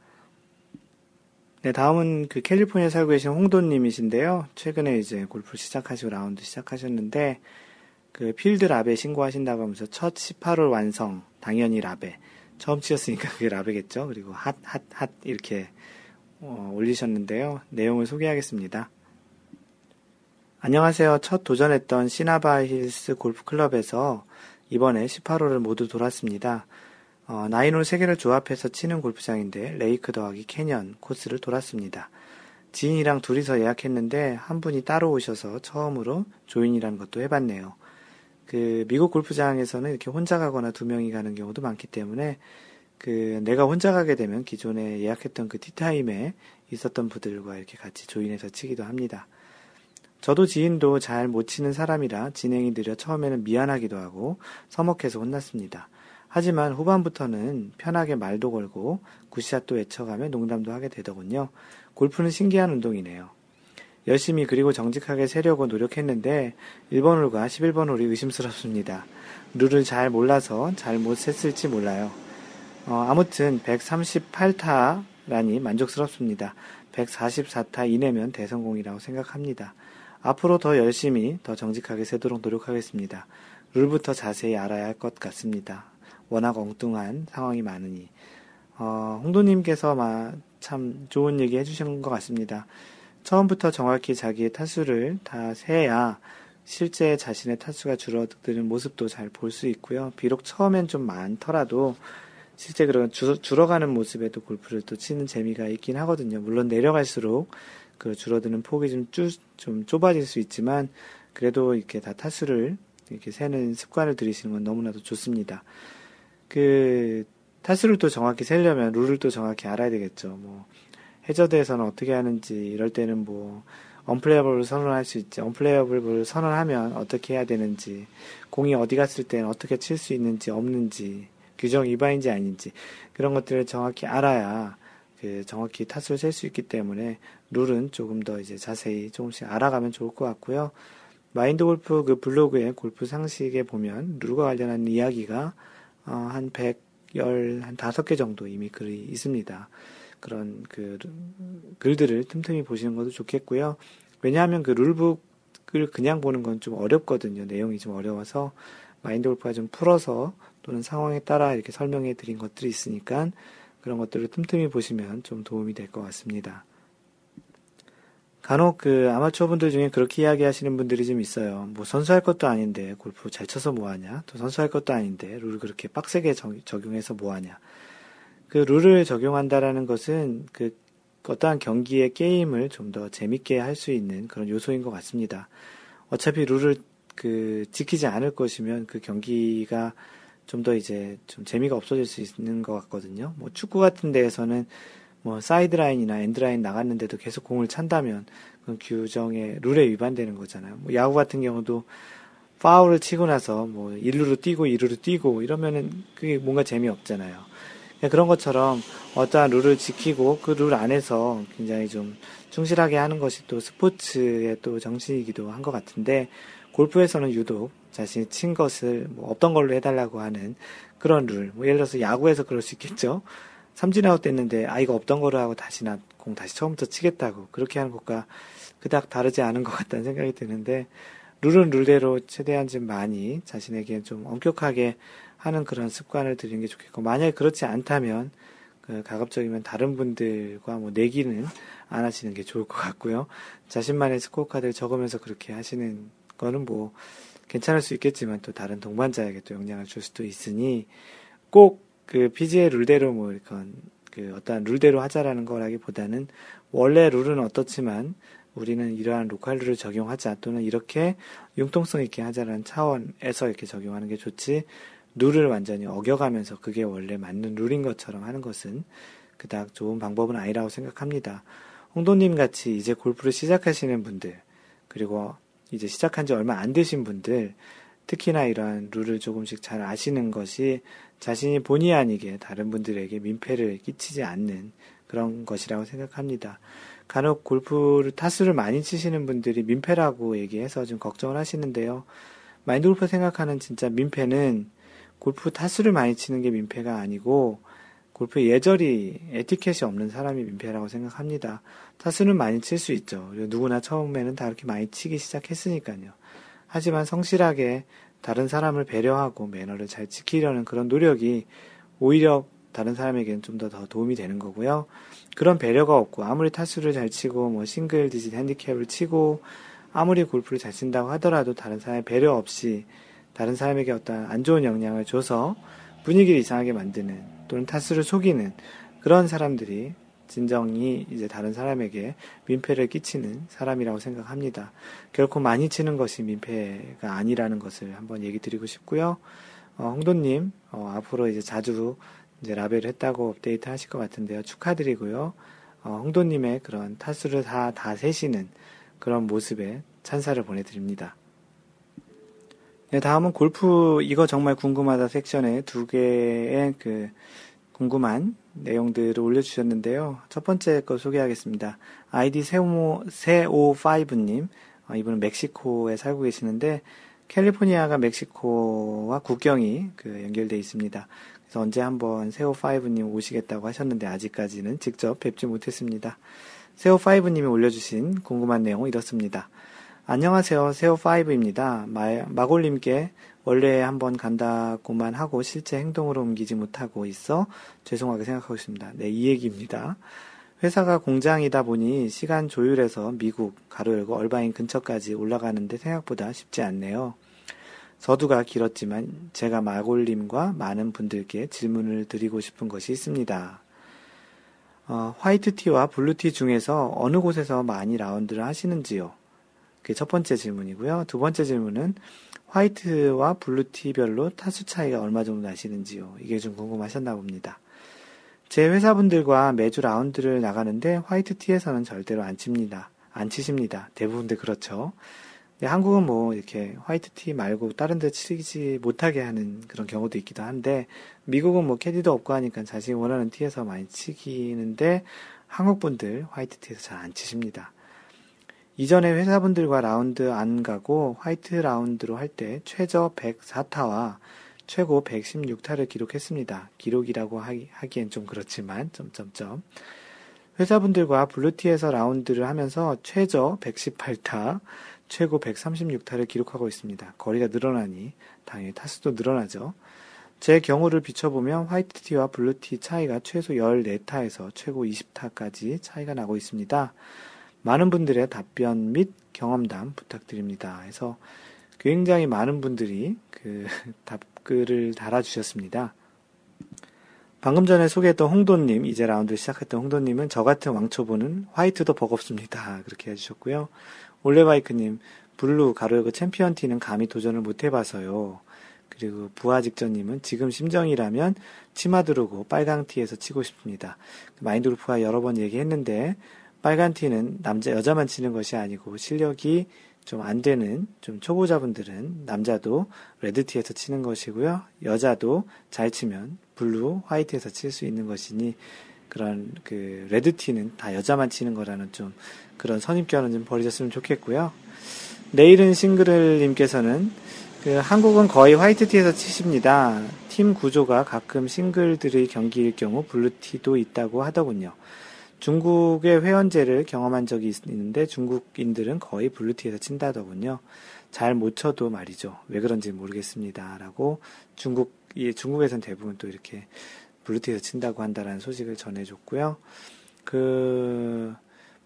네, 다음은 그 캘리포니아에 살고 계신 홍도님이신데요. 최근에 이제 골프 시작하시고 라운드 시작하셨는데, 그 필드 라베 신고하신다고 하면서 첫 18홀 완성, 당연히 라베. 처음 치셨으니까 그게 라베겠죠. 그리고 핫, 핫, 핫, 이렇게 어, 올리셨는데요. 내용을 소개하겠습니다. 안녕하세요. 첫 도전했던 시나바 힐스 골프 클럽에서 이번에 18홀을 모두 돌았습니다. 어, 나인홀 3개를 조합해서 치는 골프장인데 레이크 더하기 캐년 코스를 돌았습니다. 지인이랑 둘이서 예약했는데 한 분이 따로 오셔서 처음으로 조인이라는 것도 해봤네요. 그 미국 골프장에서는 이렇게 혼자 가거나 두 명이 가는 경우도 많기 때문에 그 내가 혼자 가게 되면 기존에 예약했던 그 티타임에 있었던 분들과 이렇게 같이 조인해서 치기도 합니다. 저도 지인도 잘 못 치는 사람이라 진행이 느려 처음에는 미안하기도 하고 서먹해서 혼났습니다. 하지만 후반부터는 편하게 말도 걸고 굿샷도 외쳐가며 농담도 하게 되더군요. 골프는 신기한 운동이네요. 열심히 그리고 정직하게 세려고 노력했는데 1번 홀과 11번 홀이 의심스럽습니다. 룰을 잘 몰라서 잘못 셌을지 몰라요. 어, 아무튼 138타라니 만족스럽습니다. 144타 이내면 대성공이라고 생각합니다. 앞으로 더 열심히 더 정직하게 세도록 노력하겠습니다. 룰부터 자세히 알아야 할 것 같습니다. 워낙 엉뚱한 상황이 많으니. 어, 홍도님께서 참 좋은 얘기 해주신 것 같습니다. 처음부터 정확히 자기의 타수를 다 세야 실제 자신의 타수가 줄어드는 모습도 잘 볼 수 있고요. 비록 처음엔 좀 많더라도 실제 그런 줄, 줄어가는 모습에도 골프를 또 치는 재미가 있긴 하거든요. 물론 내려갈수록 그 줄어드는 폭이 좀, 쭈, 좀 좁아질 수 있지만 그래도 이렇게 다 타수를 이렇게 세는 습관을 들이시는 건 너무나도 좋습니다. 그 타수를 또 정확히 세려면 룰을 또 정확히 알아야 되겠죠. 뭐 해저드에서는 어떻게 하는지 이럴 때는 뭐 언플레이어블을 선언할 수 있지. 언플레이어블을 선언하면 어떻게 해야 되는지, 공이 어디 갔을 때는 어떻게 칠 수 있는지 없는지, 규정 위반인지 아닌지 그런 것들을 정확히 알아야 그 정확히 타수를 셀 수 있기 때문에 룰은 조금 더 이제 자세히 조금씩 알아가면 좋을 것 같고요. 마인드 골프 그 블로그에 골프 상식에 보면 룰과 관련한 이야기가 어, 한 110, 한 5개 정도 이미 글이 있습니다. 그런 그 글들을 틈틈이 보시는 것도 좋겠고요. 왜냐하면 그 룰북을 그냥 보는 건 좀 어렵거든요. 내용이 좀 어려워서 마인드 골프가 좀 풀어서 또는 상황에 따라 이렇게 설명해 드린 것들이 있으니까 그런 것들을 틈틈이 보시면 좀 도움이 될 것 같습니다. 간혹 그 아마추어 분들 중에 그렇게 이야기하시는 분들이 좀 있어요. 뭐 선수할 것도 아닌데 골프 잘 쳐서 뭐하냐? 또 선수할 것도 아닌데 룰을 그렇게 빡세게 적용해서 뭐하냐? 그 룰을 적용한다라는 것은 그 어떠한 경기의 게임을 좀 더 재밌게 할 수 있는 그런 요소인 것 같습니다. 어차피 룰을 그 지키지 않을 것이면 그 경기가 좀 더 이제 좀 재미가 없어질 수 있는 것 같거든요. 뭐 축구 같은 데에서는 뭐 사이드라인이나 엔드라인 나갔는데도 계속 공을 찬다면 그 규정에 룰에 위반되는 거잖아요. 뭐 야구 같은 경우도 파울을 치고 나서 뭐 1루로 뛰고 2루로 뛰고 이러면은 그게 뭔가 재미없잖아요. 그런 것처럼 어떠한 룰을 지키고 그 룰 안에서 굉장히 좀 충실하게 하는 것이 또 스포츠의 또 정신이기도 한 것 같은데 골프에서는 유독 자신이 친 것을 뭐 없던 걸로 해달라고 하는 그런 룰. 뭐 예를 들어서 야구에서 그럴 수 있겠죠. 삼진 아웃 됐는데 아 이거 없던 거로 하고 다시 나 공 다시 처음부터 치겠다고 그렇게 하는 것과 그닥 다르지 않은 것 같다는 생각이 드는데 룰은 룰대로 최대한 좀 많이 자신에게 좀 엄격하게 하는 그런 습관을 들이는 게 좋겠고 만약에 그렇지 않다면 그 가급적이면 다른 분들과 뭐 내기는 안 하시는 게 좋을 것 같고요. 자신만의 스코어 카드를 적으면서 그렇게 하시는 거는 뭐 괜찮을 수 있겠지만 또 다른 동반자에게 또 영향을 줄 수도 있으니 꼭 그 PGA 룰대로 뭐 이런 그 어떠한 룰대로 하자라는 거라기보다는 원래 룰은 어떻지만 우리는 이러한 로컬 룰을 적용하자 또는 이렇게 융통성 있게 하자라는 차원에서 이렇게 적용하는 게 좋지 룰을 완전히 어겨가면서 그게 원래 맞는 룰인 것처럼 하는 것은 그닥 좋은 방법은 아니라고 생각합니다. 홍도님 같이 이제 골프를 시작하시는 분들, 그리고 이제 시작한 지 얼마 안 되신 분들, 특히나 이러한 룰을 조금씩 잘 아시는 것이 자신이 본의 아니게 다른 분들에게 민폐를 끼치지 않는 그런 것이라고 생각합니다. 간혹 골프를 타수를 많이 치시는 분들이 민폐라고 얘기해서 좀 걱정을 하시는데요. 마인드 골프 생각하는 진짜 민폐는 골프 타수를 많이 치는 게 민폐가 아니고 골프 예절이 에티켓이 없는 사람이 민폐라고 생각합니다. 타수는 많이 칠 수 있죠. 누구나 처음에는 다 이렇게 많이 치기 시작했으니까요. 하지만 성실하게 다른 사람을 배려하고 매너를 잘 지키려는 그런 노력이 오히려 다른 사람에게는 좀 더 더 도움이 되는 거고요. 그런 배려가 없고 아무리 타수를 잘 치고 뭐 싱글 디짓 핸디캡을 치고 아무리 골프를 잘 친다고 하더라도 다른 사람의 배려 없이 다른 사람에게 어떤 안 좋은 영향을 줘서 분위기를 이상하게 만드는 또는 타수를 속이는 그런 사람들이 진정이 이제 다른 사람에게 민폐를 끼치는 사람이라고 생각합니다. 결코 많이 치는 것이 민폐가 아니라는 것을 한번 얘기 드리고 싶고요. 어, 홍도님, 어, 앞으로 이제 자주 이제 라벨을 했다고 업데이트 하실 것 같은데요. 축하드리고요. 어, 홍도님의 그런 타수를 다, 다 세시는 그런 모습에 찬사를 보내드립니다. 네, 다음은 골프 이거 정말 궁금하다 섹션에 두 개의 그 궁금한 내용들을 올려주셨는데요. 첫 번째 거 소개하겠습니다. 아이디 세오, 세오5님. 어, 이분은 멕시코에 살고 계시는데, 캘리포니아가 멕시코와 국경이 그 연결되어 있습니다. 그래서 언제 한번 세오5님 오시겠다고 하셨는데, 아직까지는 직접 뵙지 못했습니다. 세오5님이 올려주신 궁금한 내용은 이렇습니다. 안녕하세요. 세오5입니다. 마골님께 원래 한번 간다고만 하고 실제 행동으로 옮기지 못하고 있어 죄송하게 생각하고 있습니다. 네, 이 얘기입니다. 회사가 공장이다 보니 시간 조율해서 미국 가로 열고 얼바인 근처까지 올라가는데 생각보다 쉽지 않네요. 서두가 길었지만 제가 마골님과 많은 분들께 질문을 드리고 싶은 것이 있습니다. 어, 화이트티와 블루티 중에서 어느 곳에서 많이 라운드를 하시는지요? 그게 첫 번째 질문이고요. 두 번째 질문은 화이트와 블루티별로 타수 차이가 얼마 정도 나시는지요? 이게 좀 궁금하셨나 봅니다. 제 회사분들과 매주 라운드를 나가는데 화이트티에서는 절대로 안 칩니다. 안 치십니다. 대부분들 그렇죠. 한국은 뭐 이렇게 화이트티 말고 다른 데 치지 못하게 하는 그런 경우도 있기도 한데 미국은 뭐 캐디도 없고 하니까 자신이 원하는 티에서 많이 치기는데 한국 분들 화이트티에서 잘 안 치십니다. 이전에 회사분들과 라운드 안 가고 화이트 라운드로 할 때 최저 104타와 최고 116타를 기록했습니다. 기록이라고 하기엔 좀 그렇지만 점점점 회사분들과 블루티에서 라운드를 하면서 최저 118타, 최고 136타를 기록하고 있습니다. 거리가 늘어나니 당연히 타수도 늘어나죠. 제 경우를 비춰보면 화이트티와 블루티 차이가 최소 14타에서 최고 20타까지 차이가 나고 있습니다. 많은 분들의 답변 및 경험담 부탁드립니다. 해서 굉장히 많은 분들이 그 답글을 달아주셨습니다. 방금 전에 소개했던 홍도님, 이제 라운드를 시작했던 홍도님은 저 같은 왕초보는 화이트도 버겁습니다. 그렇게 해주셨고요. 올레바이크님, 블루 가로열고 챔피언 티는 감히 도전을 못 해봐서요. 그리고 부하 직전님은 지금 심정이라면 치마 두르고 빨강 티에서 치고 싶습니다. 마인드 골프가 여러 번 얘기했는데 빨간 티는 남자 여자만 치는 것이 아니고 실력이 좀 안 되는 좀 초보자분들은 남자도 레드 티에서 치는 것이고요. 여자도 잘 치면 블루, 화이트에서 칠 수 있는 것이니 그런 그 레드 티는 다 여자만 치는 거라는 좀 그런 선입견은 좀 버리셨으면 좋겠고요. 내일은 싱글 님께서는 그 한국은 거의 화이트 티에서 치십니다. 팀 구조가 가끔 싱글들의 경기일 경우 블루 티도 있다고 하더군요. 중국의 회원제를 경험한 적이 있는데 중국인들은 거의 블루티에서 친다더군요. 잘 못 쳐도 말이죠. 왜 그런지 모르겠습니다. 라고 중국, 중국에선 대부분 또 이렇게 블루티에서 친다고 한다라는 소식을 전해줬고요. 그,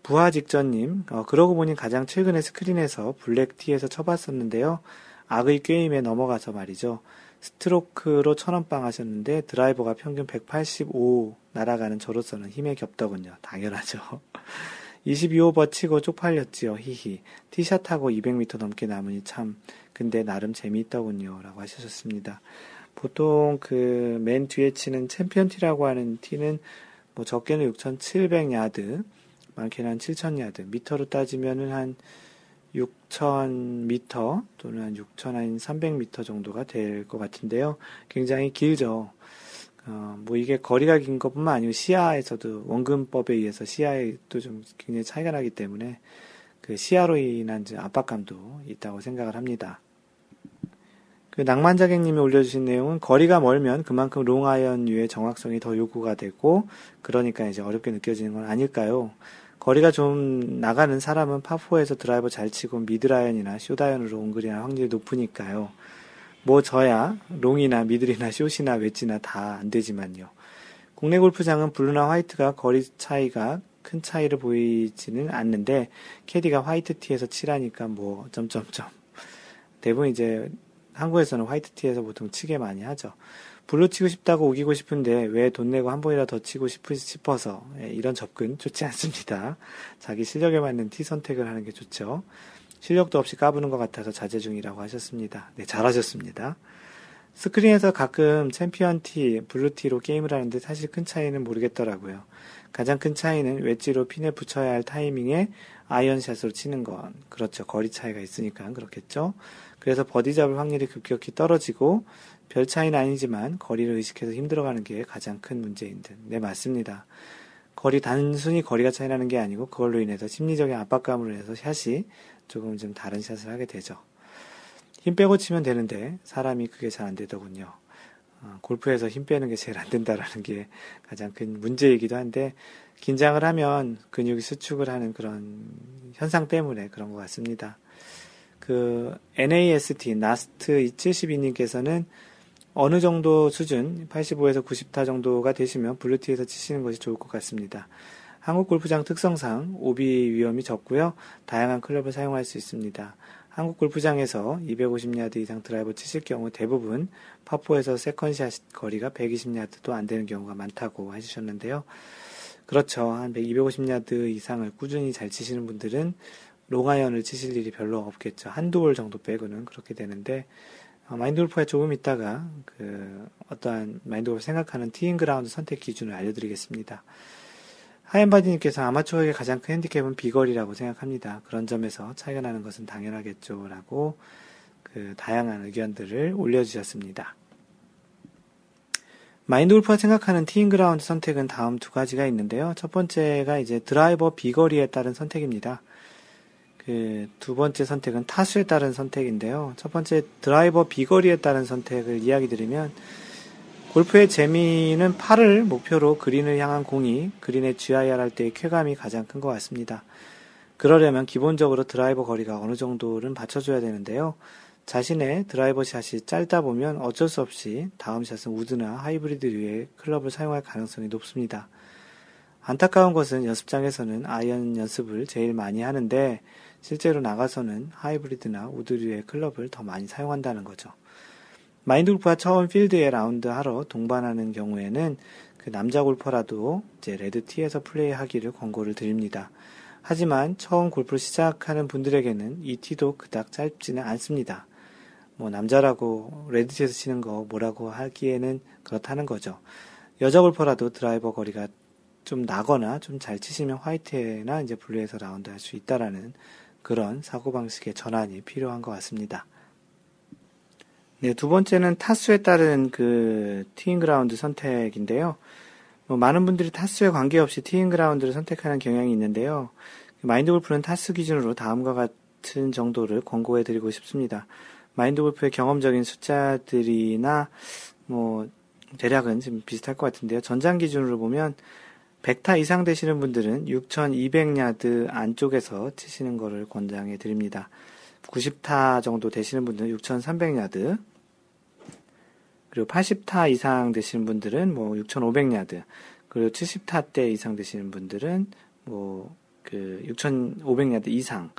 부하 직전님, 어, 그러고 보니 가장 최근에 스크린에서 블랙티에서 쳐봤었는데요. 악의 게임에 넘어가서 말이죠. 스트로크로 천원빵 하셨는데 드라이버가 평균 185 날아가는 저로서는 힘에 겹더군요. 당연하죠. 22오버 치고 쪽팔렸지요. 히히. 티샷하고 200m 넘게 남으니 참 근데 나름 재미있더군요. 라고 하셨습니다. 보통 그 맨 뒤에 치는 챔피언 티라고 하는 티는 뭐 적게는 6,700 야드, 많게는 한 7,000 야드, 미터로 따지면은 한 6,000m 또는 한 6,300m 정도가 될 것 같은데요. 굉장히 길죠. 어, 뭐 이게 거리가 긴 것뿐만 아니고 시야에서도 원근법에 의해서 시야에도 좀 굉장히 차이가 나기 때문에 그 시야로 인한 압박감도 있다고 생각을 합니다. 그 낭만자객님이 올려주신 내용은 거리가 멀면 그만큼 롱아이언류의 정확성이 더 요구가 되고 그러니까 이제 어렵게 느껴지는 건 아닐까요? 거리가 좀 나가는 사람은 파4에서 드라이버 잘 치고 미들아이언이나 숏아이언으로 온그린할 확률이 높으니까요. 뭐 저야 롱이나 미들이나 숏이나 웨지나 다 안 되지만요. 국내 골프장은 블루나 화이트가 거리 차이가 큰 차이를 보이지는 않는데 캐디가 화이트 티에서 치라니까 뭐 점점점 대부분 이제 한국에서는 화이트 티에서 보통 치게 많이 하죠. 블루 치고 싶다고 우기고 싶은데 왜 돈 내고 한 번이라도 더 치고 싶어서 예, 이런 접근 좋지 않습니다. 자기 실력에 맞는 티 선택을 하는 게 좋죠. 실력도 없이 까부는 것 같아서 자제 중이라고 하셨습니다. 네, 잘하셨습니다. 스크린에서 가끔 챔피언 티, 블루 티로 게임을 하는데 사실 큰 차이는 모르겠더라고요. 가장 큰 차이는 웨지로 핀에 붙여야 할 타이밍에 아이언샷으로 치는 건 그렇죠. 거리 차이가 있으니까 그렇겠죠. 그래서 버디 잡을 확률이 급격히 떨어지고 별 차이는 아니지만 거리를 의식해서 힘들어가는 게 가장 큰 문제인 듯. 네, 맞습니다. 거리, 단순히 거리가 차이 나는 게 아니고 그걸로 인해서 심리적인 압박감으로 해서 샷이 조금 좀 다른 샷을 하게 되죠. 힘 빼고 치면 되는데 사람이 그게 잘 안 되더군요. 어, 골프에서 힘 빼는 게 제일 안 된다라는 게 가장 큰 문제이기도 한데 긴장을 하면 근육이 수축을 하는 그런 현상 때문에 그런 것 같습니다. 그 NAST, 나스트 72님께서는 어느 정도 수준, 85에서 90타 정도가 되시면 블루티에서 치시는 것이 좋을 것 같습니다. 한국 골프장 특성상 오비 위험이 적고요. 다양한 클럽을 사용할 수 있습니다. 한국 골프장에서 250야드 이상 드라이버 치실 경우 대부분 파포에서 세컨샷 거리가 120야드도 안 되는 경우가 많다고 해주셨는데요. 그렇죠. 한 250야드 이상을 꾸준히 잘 치시는 분들은 롱아이언을 치실 일이 별로 없겠죠. 한두 홀 정도 빼고는 그렇게 되는데 어, 마인드 골프에 조금 있다가 그 어떠한 마인드 골프 생각하는 티잉 그라운드 선택 기준을 알려드리겠습니다. 하얀바디님께서 아마추어에게 가장 큰 핸디캡은 비거리라고 생각합니다. 그런 점에서 차이가 나는 것은 당연하겠죠. 라고 그 다양한 의견들을 올려주셨습니다. 마인드 골프가 생각하는 티잉 그라운드 선택은 다음 두 가지가 있는데요. 첫 번째가 이제 드라이버 비거리에 따른 선택입니다. 그 두 번째 선택은 타수에 따른 선택인데요. 첫 번째 드라이버 비거리에 따른 선택을 이야기 드리면 골프의 재미는 파를 목표로 그린을 향한 공이 그린에 GIR 할 때의 쾌감이 가장 큰 것 같습니다. 그러려면 기본적으로 드라이버 거리가 어느 정도는 받쳐줘야 되는데요. 자신의 드라이버 샷이 짧다 보면 어쩔 수 없이 다음 샷은 우드나 하이브리드류의 클럽을 사용할 가능성이 높습니다. 안타까운 것은 연습장에서는 아이언 연습을 제일 많이 하는데 실제로 나가서는 하이브리드나 우드류의 클럽을 더 많이 사용한다는 거죠. 마인드 골프가 처음 필드에 라운드 하러 동반하는 경우에는 그 남자 골퍼라도 이제 레드티에서 플레이하기를 권고를 드립니다. 하지만 처음 골프를 시작하는 분들에게는 이 티도 그닥 짧지는 않습니다. 뭐 남자라고 레드티에서 치는 거 뭐라고 하기에는 그렇다는 거죠. 여자 골퍼라도 드라이버 거리가 좀 나거나 좀 잘 치시면 화이트나 이제 블루에서 라운드 할 수 있다라는 그런 사고방식의 전환이 필요한 것 같습니다. 네, 두 번째는 타수에 따른 그 티잉 그라운드 선택인데요. 뭐 많은 분들이 타수에 관계없이 티잉 그라운드를 선택하는 경향이 있는데요. 마인드 골프는 타수 기준으로 다음과 같은 정도를 권고해 드리고 싶습니다. 마인드 골프의 경험적인 숫자들이나 뭐 대략은 지금 비슷할 것 같은데요. 전장 기준으로 보면 100타 이상 되시는 분들은 6200야드 안쪽에서 치시는 것을 권장해 드립니다. 90타 정도 되시는 분들은 6300야드, 그리고 80타 이상 되시는 분들은 뭐 6,500야드, 그리고 70타 대 이상 되시는 분들은 뭐 그 6,500야드 이상.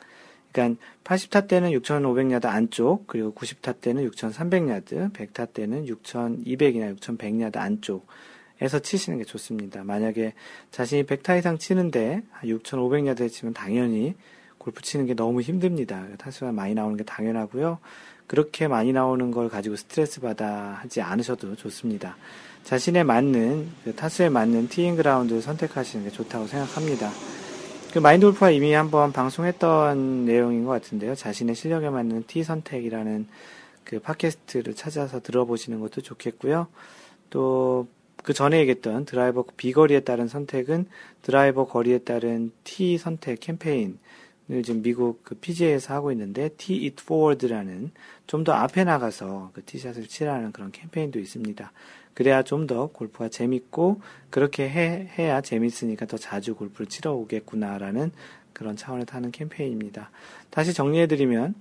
그러니까 80타 때는 6,500야드 안쪽, 그리고 90타 때는 6,300야드, 100타 때는 6,200이나 6,100야드 안쪽 에서 치시는 게 좋습니다. 만약에 자신이 100타 이상 치는데 6,500야드에 치면 당연히 골프 치는 게 너무 힘듭니다. 타수가 많이 나오는 게 당연하고요. 그렇게 많이 나오는 걸 가지고 스트레스 받아 하지 않으셔도 좋습니다. 자신에 맞는 그 타수에 맞는 티잉 그라운드를 선택하시는 게 좋다고 생각합니다. 그 마인드 골프가 이미 한번 방송했던 내용인 것 같은데요. 자신의 실력에 맞는 티 선택이라는 그 팟캐스트를 찾아서 들어보시는 것도 좋겠고요. 또 그 전에 얘기했던 드라이버 비거리에 따른 선택은 드라이버 거리에 따른 티 선택 캠페인 지금 미국 그 PGA에서 하고 있는데 Tee It Forward라는 좀 더 앞에 나가서 그 티샷을 치라는 그런 캠페인도 있습니다. 그래야 좀 더 골프가 재밌고 그렇게 해, 해야 재밌으니까 더 자주 골프를 치러 오겠구나라는 그런 차원에서 하는 캠페인입니다. 다시 정리해드리면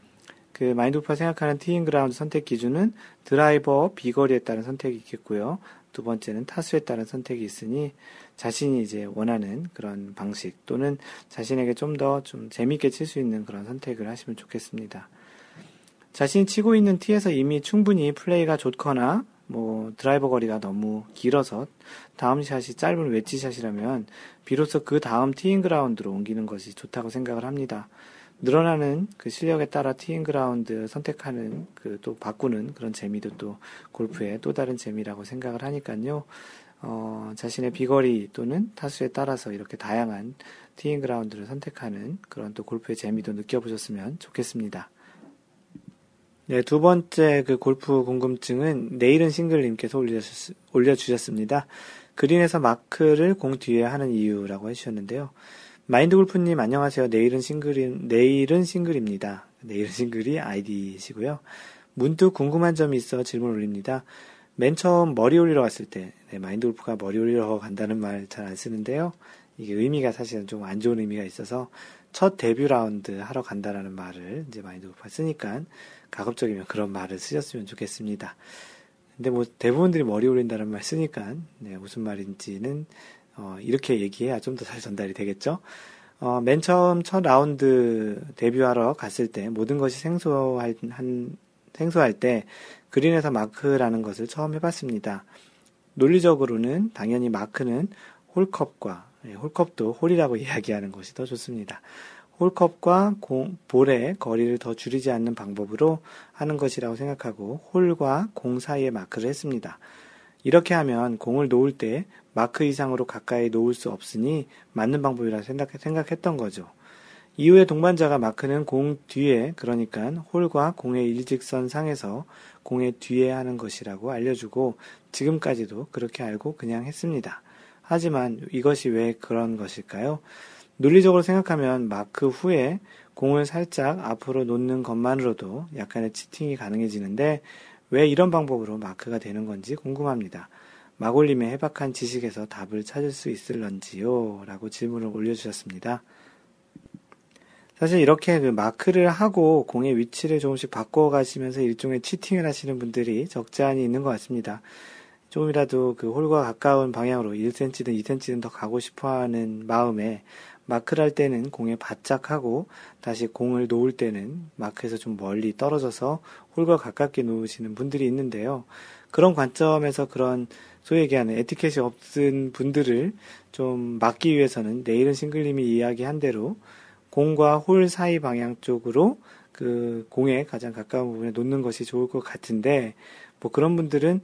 그 마인드 골프가 생각하는 티잉 그라운드 선택 기준은 드라이버 비거리에 따른 선택이 있겠고요. 두 번째는 타수에 따른 선택이 있으니 자신이 이제 원하는 그런 방식 또는 자신에게 좀 더좀 좀 재밌게 칠 수 있는 그런 선택을 하시면 좋겠습니다. 자신이 치고 있는 티에서 이미 충분히 플레이가 좋거나 뭐 드라이버 거리가 너무 길어서 다음 샷이 짧은 웨지 샷이라면 비로소 그 다음 티잉 그라운드로 옮기는 것이 좋다고 생각을 합니다. 늘어나는 그 실력에 따라 티잉 그라운드 선택하는 그 또 바꾸는 그런 재미도 또 골프의 또 다른 재미라고 생각을 하니까요. 어, 자신의 비거리 또는 타수에 따라서 이렇게 다양한 티인 그라운드를 선택하는 그런 또 골프의 재미도 느껴보셨으면 좋겠습니다. 네, 두 번째 그 골프 궁금증은 내일은 싱글님께서 올려주셨, 올려주셨습니다. 그린에서 마크를 공 뒤에 하는 이유라고 해주셨는데요. 마인드 골프님 안녕하세요. 내일은 싱글인, 내일은 싱글입니다. 내일은 싱글이 아이디시고요. 문득 궁금한 점이 있어 질문 올립니다. 맨 처음 머리 올리러 갔을 때, 네, 마인드 골프가 머리 올리러 간다는 말 잘 안 쓰는데요. 이게 의미가 사실은 좀 안 좋은 의미가 있어서 첫 데뷔 라운드 하러 간다라는 말을 이제 마인드 골프가 쓰니까 가급적이면 그런 말을 쓰셨으면 좋겠습니다. 근데 뭐 대부분들이 머리 올린다는 말 쓰니까 네, 무슨 말인지는 어, 이렇게 얘기해야 좀 더 잘 전달이 되겠죠. 어, 맨 처음 첫 라운드 데뷔하러 갔을 때 모든 것이 생소할 한 생소할 때 그린에서 마크라는 것을 처음 해봤습니다. 논리적으로는 당연히 마크는 홀컵과 예, 홀컵도 홀이라고 이야기하는 것이 더 좋습니다. 홀컵과 공, 볼의 거리를 더 줄이지 않는 방법으로 하는 것이라고 생각하고 홀과 공 사이에 마크를 했습니다. 이렇게 하면 공을 놓을 때 마크 이상으로 가까이 놓을 수 없으니 맞는 방법이라 생각, 생각했던 거죠. 이후에 동반자가 마크는 공 뒤에 그러니까 홀과 공의 일직선 상에서 공의 뒤에 하는 것이라고 알려주고 지금까지도 그렇게 알고 그냥 했습니다. 하지만 이것이 왜 그런 것일까요? 논리적으로 생각하면 마크 후에 공을 살짝 앞으로 놓는 것만으로도 약간의 치팅이 가능해지는데 왜 이런 방법으로 마크가 되는 건지 궁금합니다. 마골님의 해박한 지식에서 답을 찾을 수 있을런지요? 라고 질문을 올려주셨습니다. 사실 이렇게 그 마크를 하고 공의 위치를 조금씩 바꿔가시면서 일종의 치팅을 하시는 분들이 적지 않이 있는 것 같습니다. 조금이라도 그 홀과 가까운 방향으로 1cm든 2cm든 더 가고 싶어 하는 마음에 마크를 할 때는 공에 바짝 하고 다시 공을 놓을 때는 마크에서 좀 멀리 떨어져서 홀과 가깝게 놓으시는 분들이 있는데요. 그런 관점에서 그런 소위 얘기하는 에티켓이 없은 분들을 좀 막기 위해서는 내일은 싱글님이 이야기한 대로 공과 홀 사이 방향 쪽으로 그 공에 가장 가까운 부분에 놓는 것이 좋을 것 같은데 뭐 그런 분들은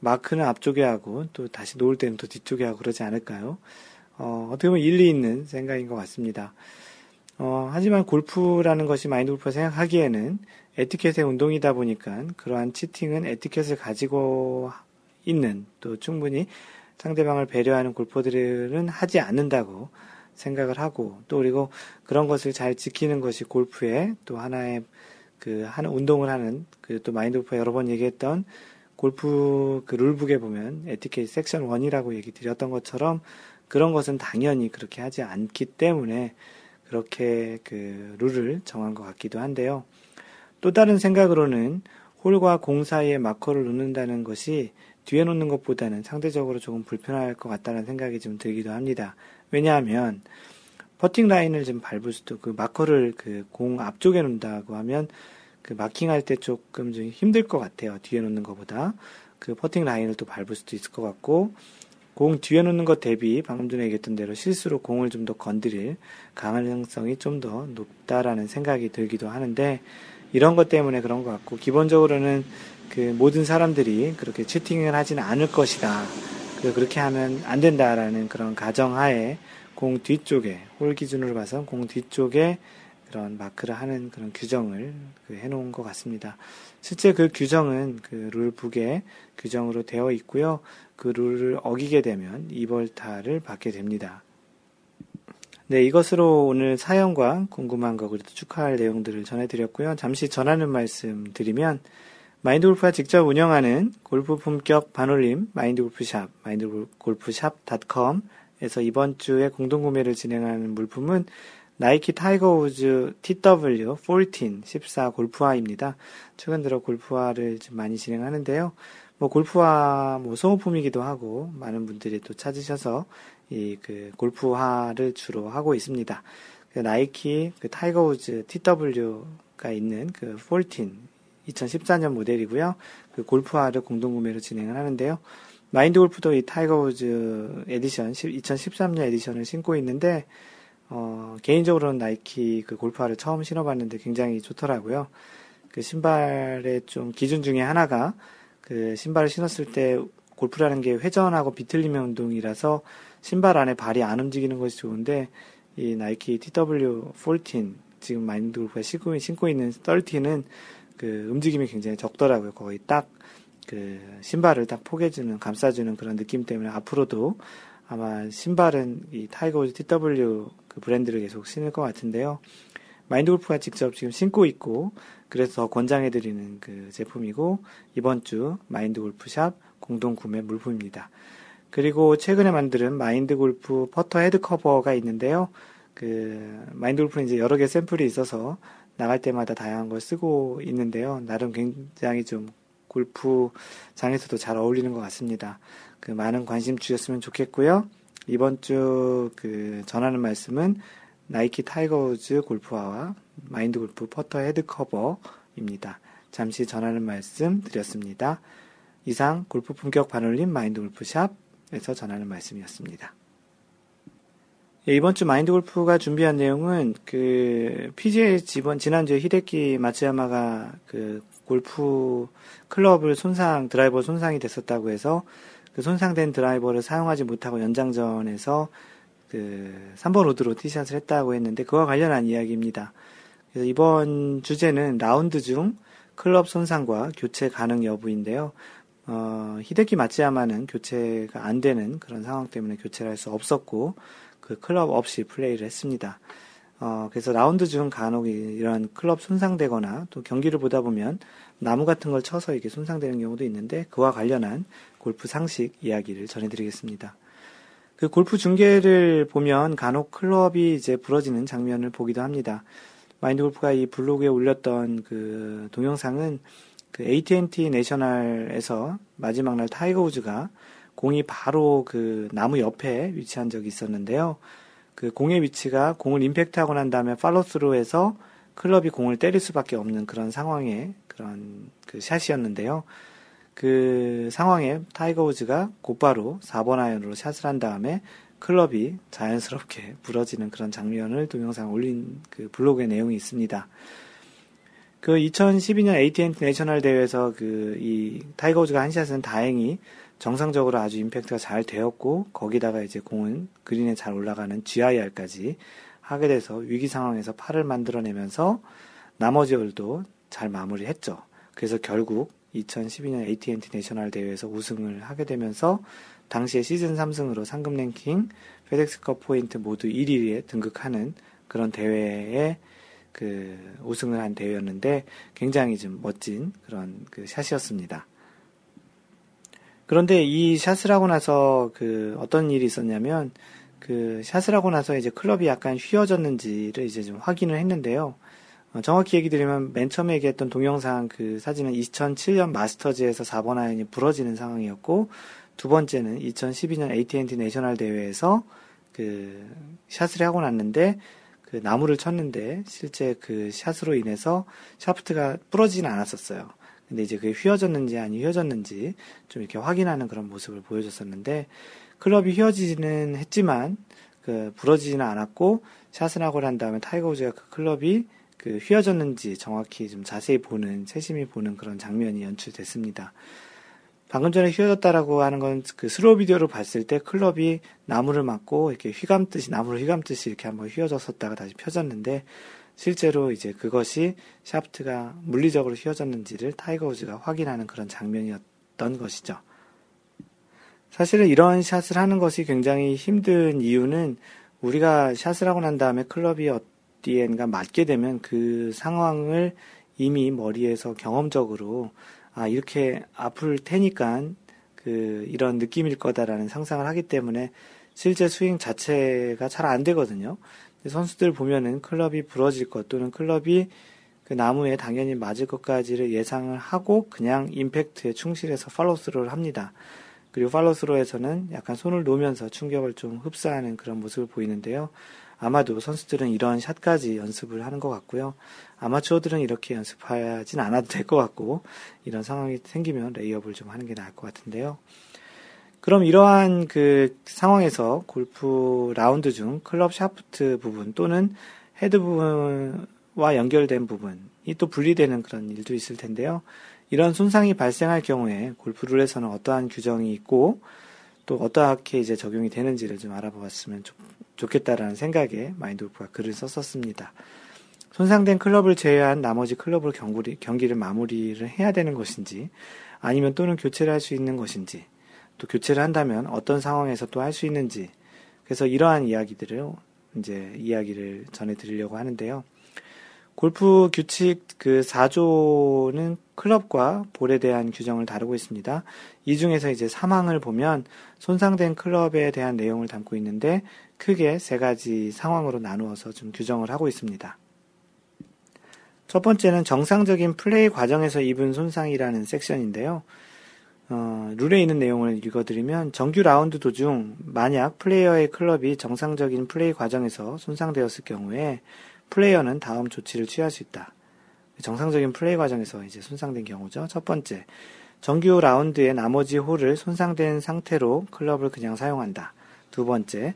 마크는 앞쪽에 하고 또 다시 놓을 때는 또 뒤쪽에 하고 그러지 않을까요? 어, 어떻게 보면 일리 있는 생각인 것 같습니다. 어, 하지만 골프라는 것이 마인드 골프가 생각하기에는 에티켓의 운동이다 보니까 그러한 치팅은 에티켓을 가지고 있는 또 충분히 상대방을 배려하는 골퍼들은 하지 않는다고 생각을 하고 또 그리고 그런 것을 잘 지키는 것이 골프의 또 하나의 그 하는 운동을 하는 그 또 마인드 골프가 여러 번 얘기했던 골프 그 룰북에 보면 에티켓 섹션 1이라고 얘기 드렸던 것처럼 그런 것은 당연히 그렇게 하지 않기 때문에 그렇게 그 룰을 정한 것 같기도 한데요. 또 다른 생각으로는 홀과 공 사이에 마커를 놓는다는 것이 뒤에 놓는 것보다는 상대적으로 조금 불편할 것 같다는 생각이 좀 들기도 합니다. 왜냐하면 퍼팅 라인을 좀 밟을 수도 그 마커를 그 공 앞쪽에 놓는다고 하면 그 마킹할 때 조금 좀 힘들 것 같아요. 뒤에 놓는 것보다. 그 퍼팅 라인을 또 밟을 수도 있을 것 같고, 공 뒤에 놓는 것 대비 방금 전에 얘기했던 대로 실수로 공을 좀 더 건드릴 가능성이 좀 더 높다라는 생각이 들기도 하는데, 이런 것 때문에 그런 것 같고, 기본적으로는 그 모든 사람들이 그렇게 채팅을 하지는 않을 것이다. 그렇게 하면 안 된다라는 그런 가정하에 공 뒤쪽에, 홀 기준으로 봐서 공 뒤쪽에 그런 마크를 하는 그런 규정을 그 해놓은 것 같습니다. 실제 그 규정은 그 룰북에 규정으로 되어 있고요. 그 룰을 어기게 되면 이벌타를 받게 됩니다. 네, 이것으로 오늘 사연과 궁금한 거 그리고 축하할 내용들을 전해드렸고요. 잠시 전하는 말씀 드리면 마인드 골프가 직접 운영하는 골프 품격 반올림 마인드 골프샵 마인드 골프샵.com에서 이번 주에 공동 구매를 진행하는 물품은 나이키 타이거 우즈 TW 14, 14 골프화입니다. 최근 들어 골프화를 좀 많이 진행하는데요. 뭐 골프화 뭐 소모품이기도 하고 많은 분들이 또 찾으셔서 이 그 골프화를 주로 하고 있습니다. 그 나이키 그 타이거 우즈 TW가 있는 그 14, 2014년 모델이고요. 그 골프화를 공동 구매로 진행을 하는데요. 마인드 골프도 이 타이거 우즈 에디션 2013년 에디션을 신고 있는데 어, 개인적으로는 나이키 그 골프화를 처음 신어봤는데 굉장히 좋더라고요. 그 신발의 좀 기준 중에 하나가 그 신발을 신었을 때 골프라는 게 회전하고 비틀림의 운동이라서 신발 안에 발이 안 움직이는 것이 좋은데 이 나이키 TW14 지금 마인드 골프가 신고, 신고 있는 13는 그 움직임이 굉장히 적더라고요. 거의 딱 그 신발을 딱 포개주는 감싸주는 그런 느낌 때문에 앞으로도 아마 신발은 이 타이거 우즈 TW 그 브랜드를 계속 신을 것 같은데요. 마인드 골프가 직접 지금 신고 있고 그래서 권장해드리는 그 제품이고 이번 주 마인드 골프샵 공동 구매 물품입니다. 그리고 최근에 만든 마인드 골프 퍼터 헤드 커버가 있는데요. 그 마인드 골프는 이제 여러 개 샘플이 있어서 나갈 때마다 다양한 걸 쓰고 있는데요. 나름 굉장히 좀 골프장에서도 잘 어울리는 것 같습니다. 그 많은 관심 주셨으면 좋겠고요. 이번 주 그 전하는 말씀은 나이키 타이거우즈 골프화와 마인드 골프 퍼터 헤드 커버입니다. 잠시 전하는 말씀 드렸습니다. 이상 골프 품격 반올림 마인드 골프샵에서 전하는 말씀이었습니다. 예, 이번 주 마인드 골프가 준비한 내용은 그 PGA 지번 지난주에 히데키 마츠야마가 그 골프 클럽을 손상 드라이버 손상이 됐었다고 해서 그 손상된 드라이버를 사용하지 못하고 연장전에서 그 3번 우드로 티샷을 했다고 했는데 그와 관련한 이야기입니다. 그래서 이번 주제는 라운드 중 클럽 손상과 교체 가능 여부인데요. 어, 히데키 마츠야마는 교체가 안 되는 그런 상황 때문에 교체를 할 수 없었고 그 클럽 없이 플레이를 했습니다. 어, 그래서 라운드 중 간혹 이런 클럽 손상되거나 또 경기를 보다 보면 나무 같은 걸 쳐서 이게 손상되는 경우도 있는데 그와 관련한 골프 상식 이야기를 전해드리겠습니다. 그 골프 중계를 보면 간혹 클럽이 이제 부러지는 장면을 보기도 합니다. 마인드 골프가 이 블로그에 올렸던 그 동영상은 그 AT&T 내셔널에서 마지막 날 타이거 우즈가 공이 바로 그 나무 옆에 위치한 적이 있었는데요. 그 공의 위치가 공을 임팩트하고 난 다음에 팔로스루해서 클럽이 공을 때릴 수밖에 없는 그런 상황의 그런 그 샷이었는데요. 그 상황에 타이거 우즈가 곧바로 4번 아이언으로 샷을 한 다음에 클럽이 자연스럽게 부러지는 그런 장면을 동영상 올린 그 블로그의 내용이 있습니다. 그 2012년 AT&T 내셔널 대회에서 그 이 타이거 우즈가 한 샷은 다행히 정상적으로 아주 임팩트가 잘 되었고 거기다가 이제 공은 그린에 잘 올라가는 GIR까지 하게 돼서 위기 상황에서 파를 만들어내면서 나머지 홀도 잘 마무리했죠. 그래서 결국 2012년 AT&T 내셔널 대회에서 우승을 하게 되면서 당시에 시즌 3승으로 상금 랭킹, 페덱스컵 포인트 모두 1위에 등극하는 그런 대회에 그 우승을 한 대회였는데 굉장히 좀 멋진 그런 그 샷이었습니다. 그런데 이 샷을 하고 나서 그 어떤 일이 있었냐면 그 샷을 하고 나서 이제 클럽이 약간 휘어졌는지를 이제 좀 확인을 했는데요. 어, 정확히 얘기 드리면 맨 처음에 얘기했던 동영상 그 사진은 2007년 마스터즈에서 4번 아이언이 부러지는 상황이었고 두 번째는 2012년 AT&T 내셔널 대회에서 그 샷을 하고 났는데 그 나무를 쳤는데 실제 그 샷으로 인해서 샤프트가 부러지진 않았었어요. 근데 이제 그게 휘어졌는지 아니 휘어졌는지 좀 이렇게 확인하는 그런 모습을 보여줬었는데 클럽이 휘어지지는 했지만 그 부러지지는 않았고 샷을 하고 난 다음에 타이거 우즈가 그 클럽이 그 휘어졌는지 정확히 좀 자세히 보는 세심히 보는 그런 장면이 연출됐습니다. 방금 전에 휘어졌다라고 하는 건 그 슬로우 비디오로 봤을 때 클럽이 나무를 맞고 이렇게 휘감듯이 나무를 휘감듯이 이렇게 한번 휘어졌었다가 다시 펴졌는데 실제로 이제 그것이 샤프트가 물리적으로 휘어졌는지를 타이거 우즈가 확인하는 그런 장면이었던 것이죠. 사실은 이런 샷을 하는 것이 굉장히 힘든 이유는 우리가 샷을 하고 난 다음에 클럽이 어디엔가 맞게 되면 그 상황을 이미 머리에서 경험적으로 아 이렇게 아플 테니까 그 이런 느낌일 거다라는 상상을 하기 때문에 실제 스윙 자체가 잘 안 되거든요. 선수들 보면은 클럽이 부러질 것 또는 클럽이 그 나무에 당연히 맞을 것까지를 예상을 하고 그냥 임팩트에 충실해서 팔로스로를 합니다. 그리고 팔로스로에서는 약간 손을 놓으면서 충격을 좀 흡수하는 그런 모습을 보이는데요. 아마도 선수들은 이런 샷까지 연습을 하는 것 같고요. 아마추어들은 이렇게 연습하진 않아도 될 것 같고, 이런 상황이 생기면 레이업을 좀 하는 게 나을 것 같은데요. 그럼 이러한 그 상황에서 골프 라운드 중 클럽 샤프트 부분 또는 헤드 부분과 연결된 부분이 또 분리되는 그런 일도 있을 텐데요. 이런 손상이 발생할 경우에 골프 룰에서는 어떠한 규정이 있고 또 어떻게 이제 적용이 되는지를 좀 알아보았으면 좋, 좋겠다라는 생각에 마인드 골프가 글을 썼었습니다. 손상된 클럽을 제외한 나머지 클럽을 경기를 마무리를 해야 되는 것인지 아니면 또는 교체를 할 수 있는 것인지 또 교체를 한다면 어떤 상황에서 또 할 수 있는지 그래서 이러한 이야기들을 이제 이야기를 전해 드리려고 하는데요. 골프 규칙 그 4조는 클럽과 볼에 대한 규정을 다루고 있습니다. 이 중에서 이제 삼항을 보면 손상된 클럽에 대한 내용을 담고 있는데 크게 세 가지 상황으로 나누어서 좀 규정을 하고 있습니다. 첫 번째는 정상적인 플레이 과정에서 입은 손상이라는 섹션인데요. 어, 룰에 있는 내용을 읽어드리면 정규 라운드 도중 만약 플레이어의 클럽이 정상적인 플레이 과정에서 손상되었을 경우에 플레이어는 다음 조치를 취할 수 있다. 정상적인 플레이 과정에서 이제 손상된 경우죠. 첫 번째, 정규 라운드의 나머지 홀을 손상된 상태로 클럽을 그냥 사용한다. 두 번째,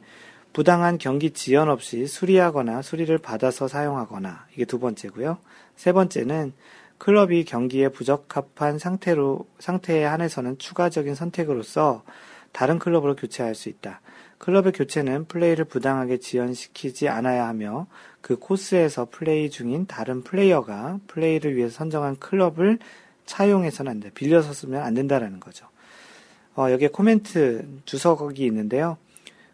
부당한 경기 지연 없이 수리하거나 수리를 받아서 사용하거나 이게 두 번째고요. 세 번째는 클럽이 경기에 부적합한 상태로 상태에 한해서는 추가적인 선택으로서 다른 클럽으로 교체할 수 있다. 클럽의 교체는 플레이를 부당하게 지연시키지 않아야 하며 그 코스에서 플레이 중인 다른 플레이어가 플레이를 위해서 선정한 클럽을 차용해서는 안 돼. 빌려서 쓰면 안 된다라는 거죠. 어, 여기에 코멘트 주석이 있는데요.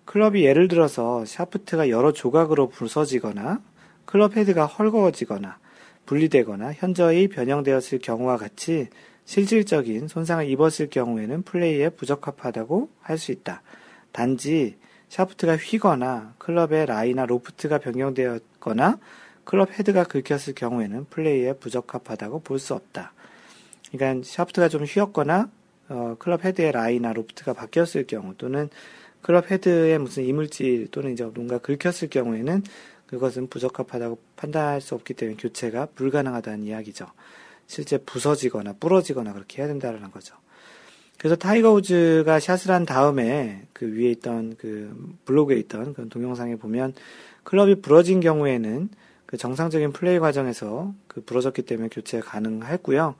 클럽이 예를 들어서 샤프트가 여러 조각으로 부서지거나 클럽 헤드가 헐거워지거나 분리되거나 현저히 변형되었을 경우와 같이 실질적인 손상을 입었을 경우에는 플레이에 부적합하다고 할 수 있다. 단지 샤프트가 휘거나 클럽의 라이나 로프트가 변경되었거나 클럽 헤드가 긁혔을 경우에는 플레이에 부적합하다고 볼 수 없다. 그러니까 샤프트가 좀 휘었거나 어, 클럽 헤드의 라이나 로프트가 바뀌었을 경우 또는 클럽 헤드에 무슨 이물질 또는 이제 뭔가 긁혔을 경우에는 그것은 부적합하다고 판단할 수 없기 때문에 교체가 불가능하다는 이야기죠. 실제 부서지거나 부러지거나 그렇게 해야 된다는 거죠. 그래서 타이거 우즈가 샷을 한 다음에 그 위에 있던 그 블로그에 있던 그 동영상에 보면 클럽이 부러진 경우에는 그 정상적인 플레이 과정에서 그 부러졌기 때문에 교체가 가능했고요.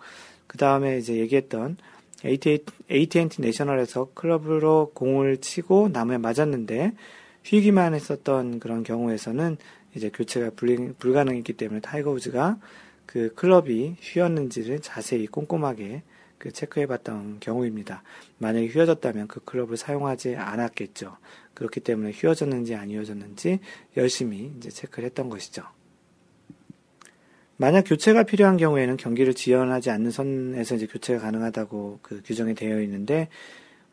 그 다음에 이제 얘기했던 AT&T 내셔널에서 클럽으로 공을 치고 나무에 맞았는데 휘기만 했었던 그런 경우에서는 이제 교체가 불가능했기 때문에 타이거 우즈가 그 클럽이 휘었는지를 자세히 꼼꼼하게 그 체크해 봤던 경우입니다. 만약에 휘어졌다면 그 클럽을 사용하지 않았겠죠. 그렇기 때문에 휘어졌는지 안 휘어졌는지 열심히 이제 체크를 했던 것이죠. 만약 교체가 필요한 경우에는 경기를 지연하지 않는 선에서 이제 교체가 가능하다고 그 규정이 되어 있는데,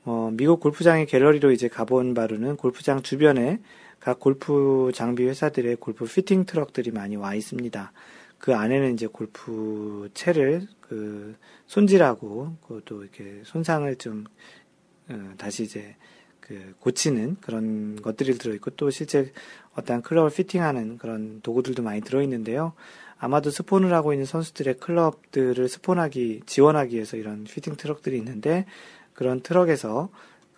어, 미국 골프장의 갤러리로 이제 가본 바로는 골프장 주변에 각 골프 장비 회사들의 골프 피팅 트럭들이 많이 와 있습니다. 그 안에는 이제 골프 채를 그 손질하고 그것도 이렇게 손상을 좀 어, 다시 이제 그 고치는 그런 것들이 들어있고 또 실제 어떤 클럽을 피팅하는 그런 도구들도 많이 들어있는데요. 아마도 스폰을 하고 있는 선수들의 클럽들을 스폰하기 지원하기 위해서 이런 피팅 트럭들이 있는데 그런 트럭에서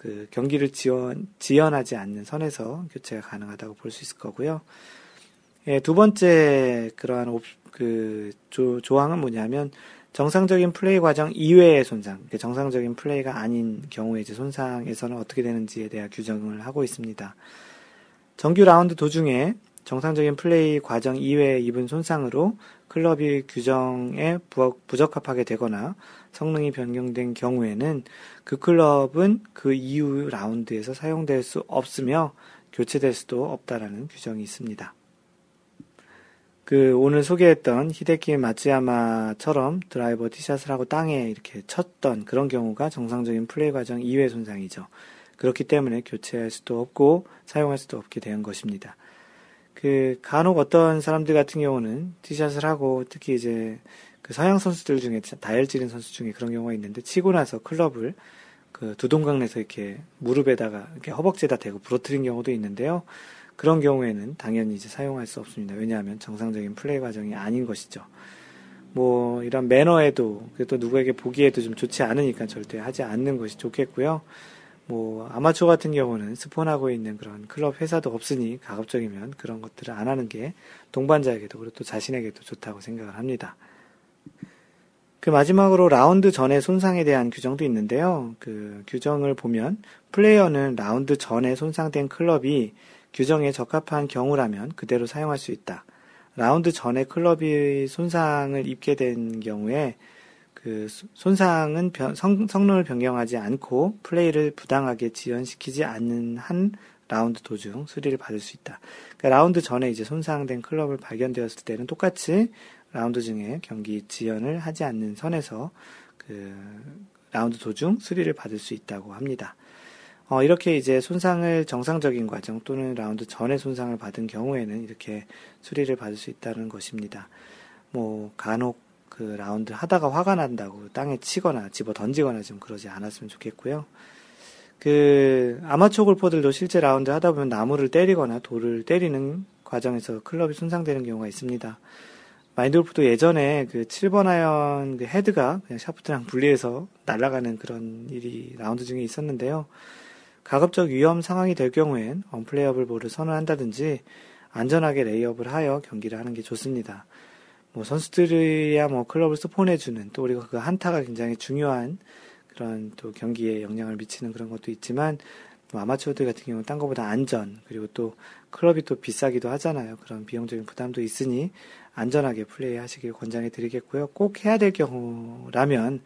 그 경기를 지원 지연하지 않는 선에서 교체가 가능하다고 볼 수 있을 거고요. 예, 두 번째 그러한 옵, 그 조, 조항은 뭐냐면 정상적인 플레이 과정 이외의 손상, 그러니까 정상적인 플레이가 아닌 경우에 이제 손상에서는 어떻게 되는지에 대한 규정을 하고 있습니다. 정규 라운드 도중에 정상적인 플레이 과정 이외에 입은 손상으로 클럽이 규정에 부적합하게 되거나 성능이 변경된 경우에는 그 클럽은 그 이후 라운드에서 사용될 수 없으며 교체될 수도 없다라는 규정이 있습니다. 그 오늘 소개했던 히데키 마츠야마처럼 드라이버 티샷을 하고 땅에 이렇게 쳤던 그런 경우가 정상적인 플레이 과정 이외 손상이죠. 그렇기 때문에 교체할 수도 없고 사용할 수도 없게 된 것입니다. 그 간혹 어떤 사람들 같은 경우는 티샷을 하고 특히 이제 그 서양 선수들 중에 다혈질인 선수 중에 그런 경우가 있는데 치고 나서 클럽을 그 두동강 내서 이렇게 무릎에다가 이렇게 허벅지에다 대고 부러뜨린 경우도 있는데요. 그런 경우에는 당연히 이제 사용할 수 없습니다. 왜냐하면 정상적인 플레이 과정이 아닌 것이죠. 뭐 이런 매너에도 또 누구에게 보기에도 좀 좋지 않으니까 절대 하지 않는 것이 좋겠고요. 뭐 아마추어 같은 경우는 스폰하고 있는 그런 클럽 회사도 없으니 가급적이면 그런 것들을 안 하는 게 동반자에게도 그리고 또 자신에게도 좋다고 생각을 합니다. 그 마지막으로 라운드 전에 손상에 대한 규정도 있는데요. 그 규정을 보면 플레이어는 라운드 전에 손상된 클럽이 규정에 적합한 경우라면 그대로 사용할 수 있다. 라운드 전에 클럽이 손상을 입게 된 경우에 그 손상은 변, 성, 성능을 변경하지 않고 플레이를 부당하게 지연시키지 않는 한 라운드 도중 수리를 받을 수 있다. 그러니까 라운드 전에 이제 손상된 클럽을 발견되었을 때는 똑같이 라운드 중에 경기 지연을 하지 않는 선에서 그 라운드 도중 수리를 받을 수 있다고 합니다. 어, 이렇게 이제 손상을 정상적인 과정 또는 라운드 전에 손상을 받은 경우에는 이렇게 수리를 받을 수 있다는 것입니다. 뭐 간혹 그 라운드 하다가 화가 난다고 땅에 치거나 집어 던지거나 좀 그러지 않았으면 좋겠고요. 그 아마추어 골퍼들도 실제 라운드 하다 보면 나무를 때리거나 돌을 때리는 과정에서 클럽이 손상되는 경우가 있습니다. 마인드 골프도 예전에 그 7번 아이언 그 헤드가 그냥 샤프트랑 분리해서 날아가는 그런 일이 라운드 중에 있었는데요. 가급적 위험 상황이 될 경우엔 언플레이어블 볼을 선언한다든지 안전하게 레이업을 하여 경기를 하는 게 좋습니다. 뭐 선수들이야 뭐 클럽을 스폰해주는 또 우리가 그 한타가 굉장히 중요한 그런 또 경기에 영향을 미치는 그런 것도 있지만 뭐 아마추어들 같은 경우는 딴 것보다 안전 그리고 또 클럽이 또 비싸기도 하잖아요. 그런 비용적인 부담도 있으니 안전하게 플레이 하시길 권장해 드리겠고요. 꼭 해야 될 경우라면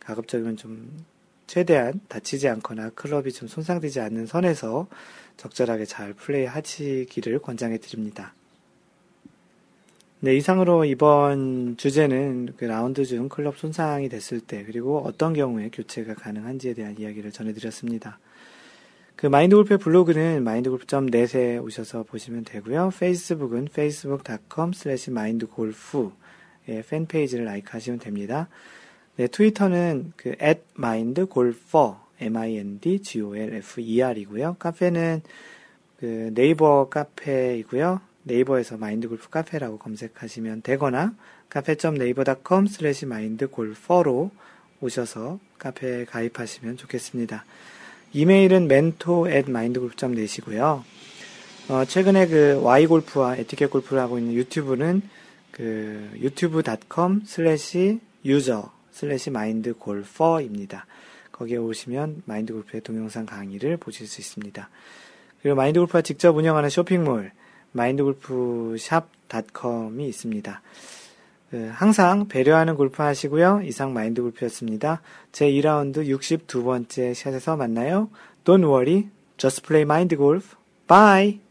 가급적이면 좀 최대한 다치지 않거나 클럽이 좀 손상되지 않는 선에서 적절하게 잘 플레이 하시기를 권장해 드립니다. 네, 이상으로 이번 주제는 그 라운드 중 클럽 손상이 됐을 때, 그리고 어떤 경우에 교체가 가능한지에 대한 이야기를 전해드렸습니다. 그 마인드 골프의 블로그는 mindgolf.net에 오셔서 보시면 되고요. 페이스북은 facebook.com slash mindgolf의 fan page를 like하시면 됩니다. 네, 트위터는 그 at mindgolfer, m-i-n-d-g-o-l-f-e-r이고요. 카페는 그 네이버 카페이고요. 네이버에서 마인드골프 카페라고 검색하시면 되거나 cafe.naver.com slash mindgolfer로 오셔서 카페에 가입하시면 좋겠습니다. 이메일은 mentor at mindgolf.net이고요. 어, 최근에 그 Y골프와 에티켓 골프를 하고 있는 유튜브는 그 youtube.com slash user slash mindgolfer입니다. 거기에 오시면 마인드골프의 동영상 강의를 보실 수 있습니다. 그리고 마인드골프가 직접 운영하는 쇼핑몰 mindgolfshop.com이 있습니다. 그 항상 배려하는 골프 하시고요. 이상 마인드 골프였습니다. 제 2라운드 62번째 샷에서 만나요. Don't worry, just play mind golf. Bye!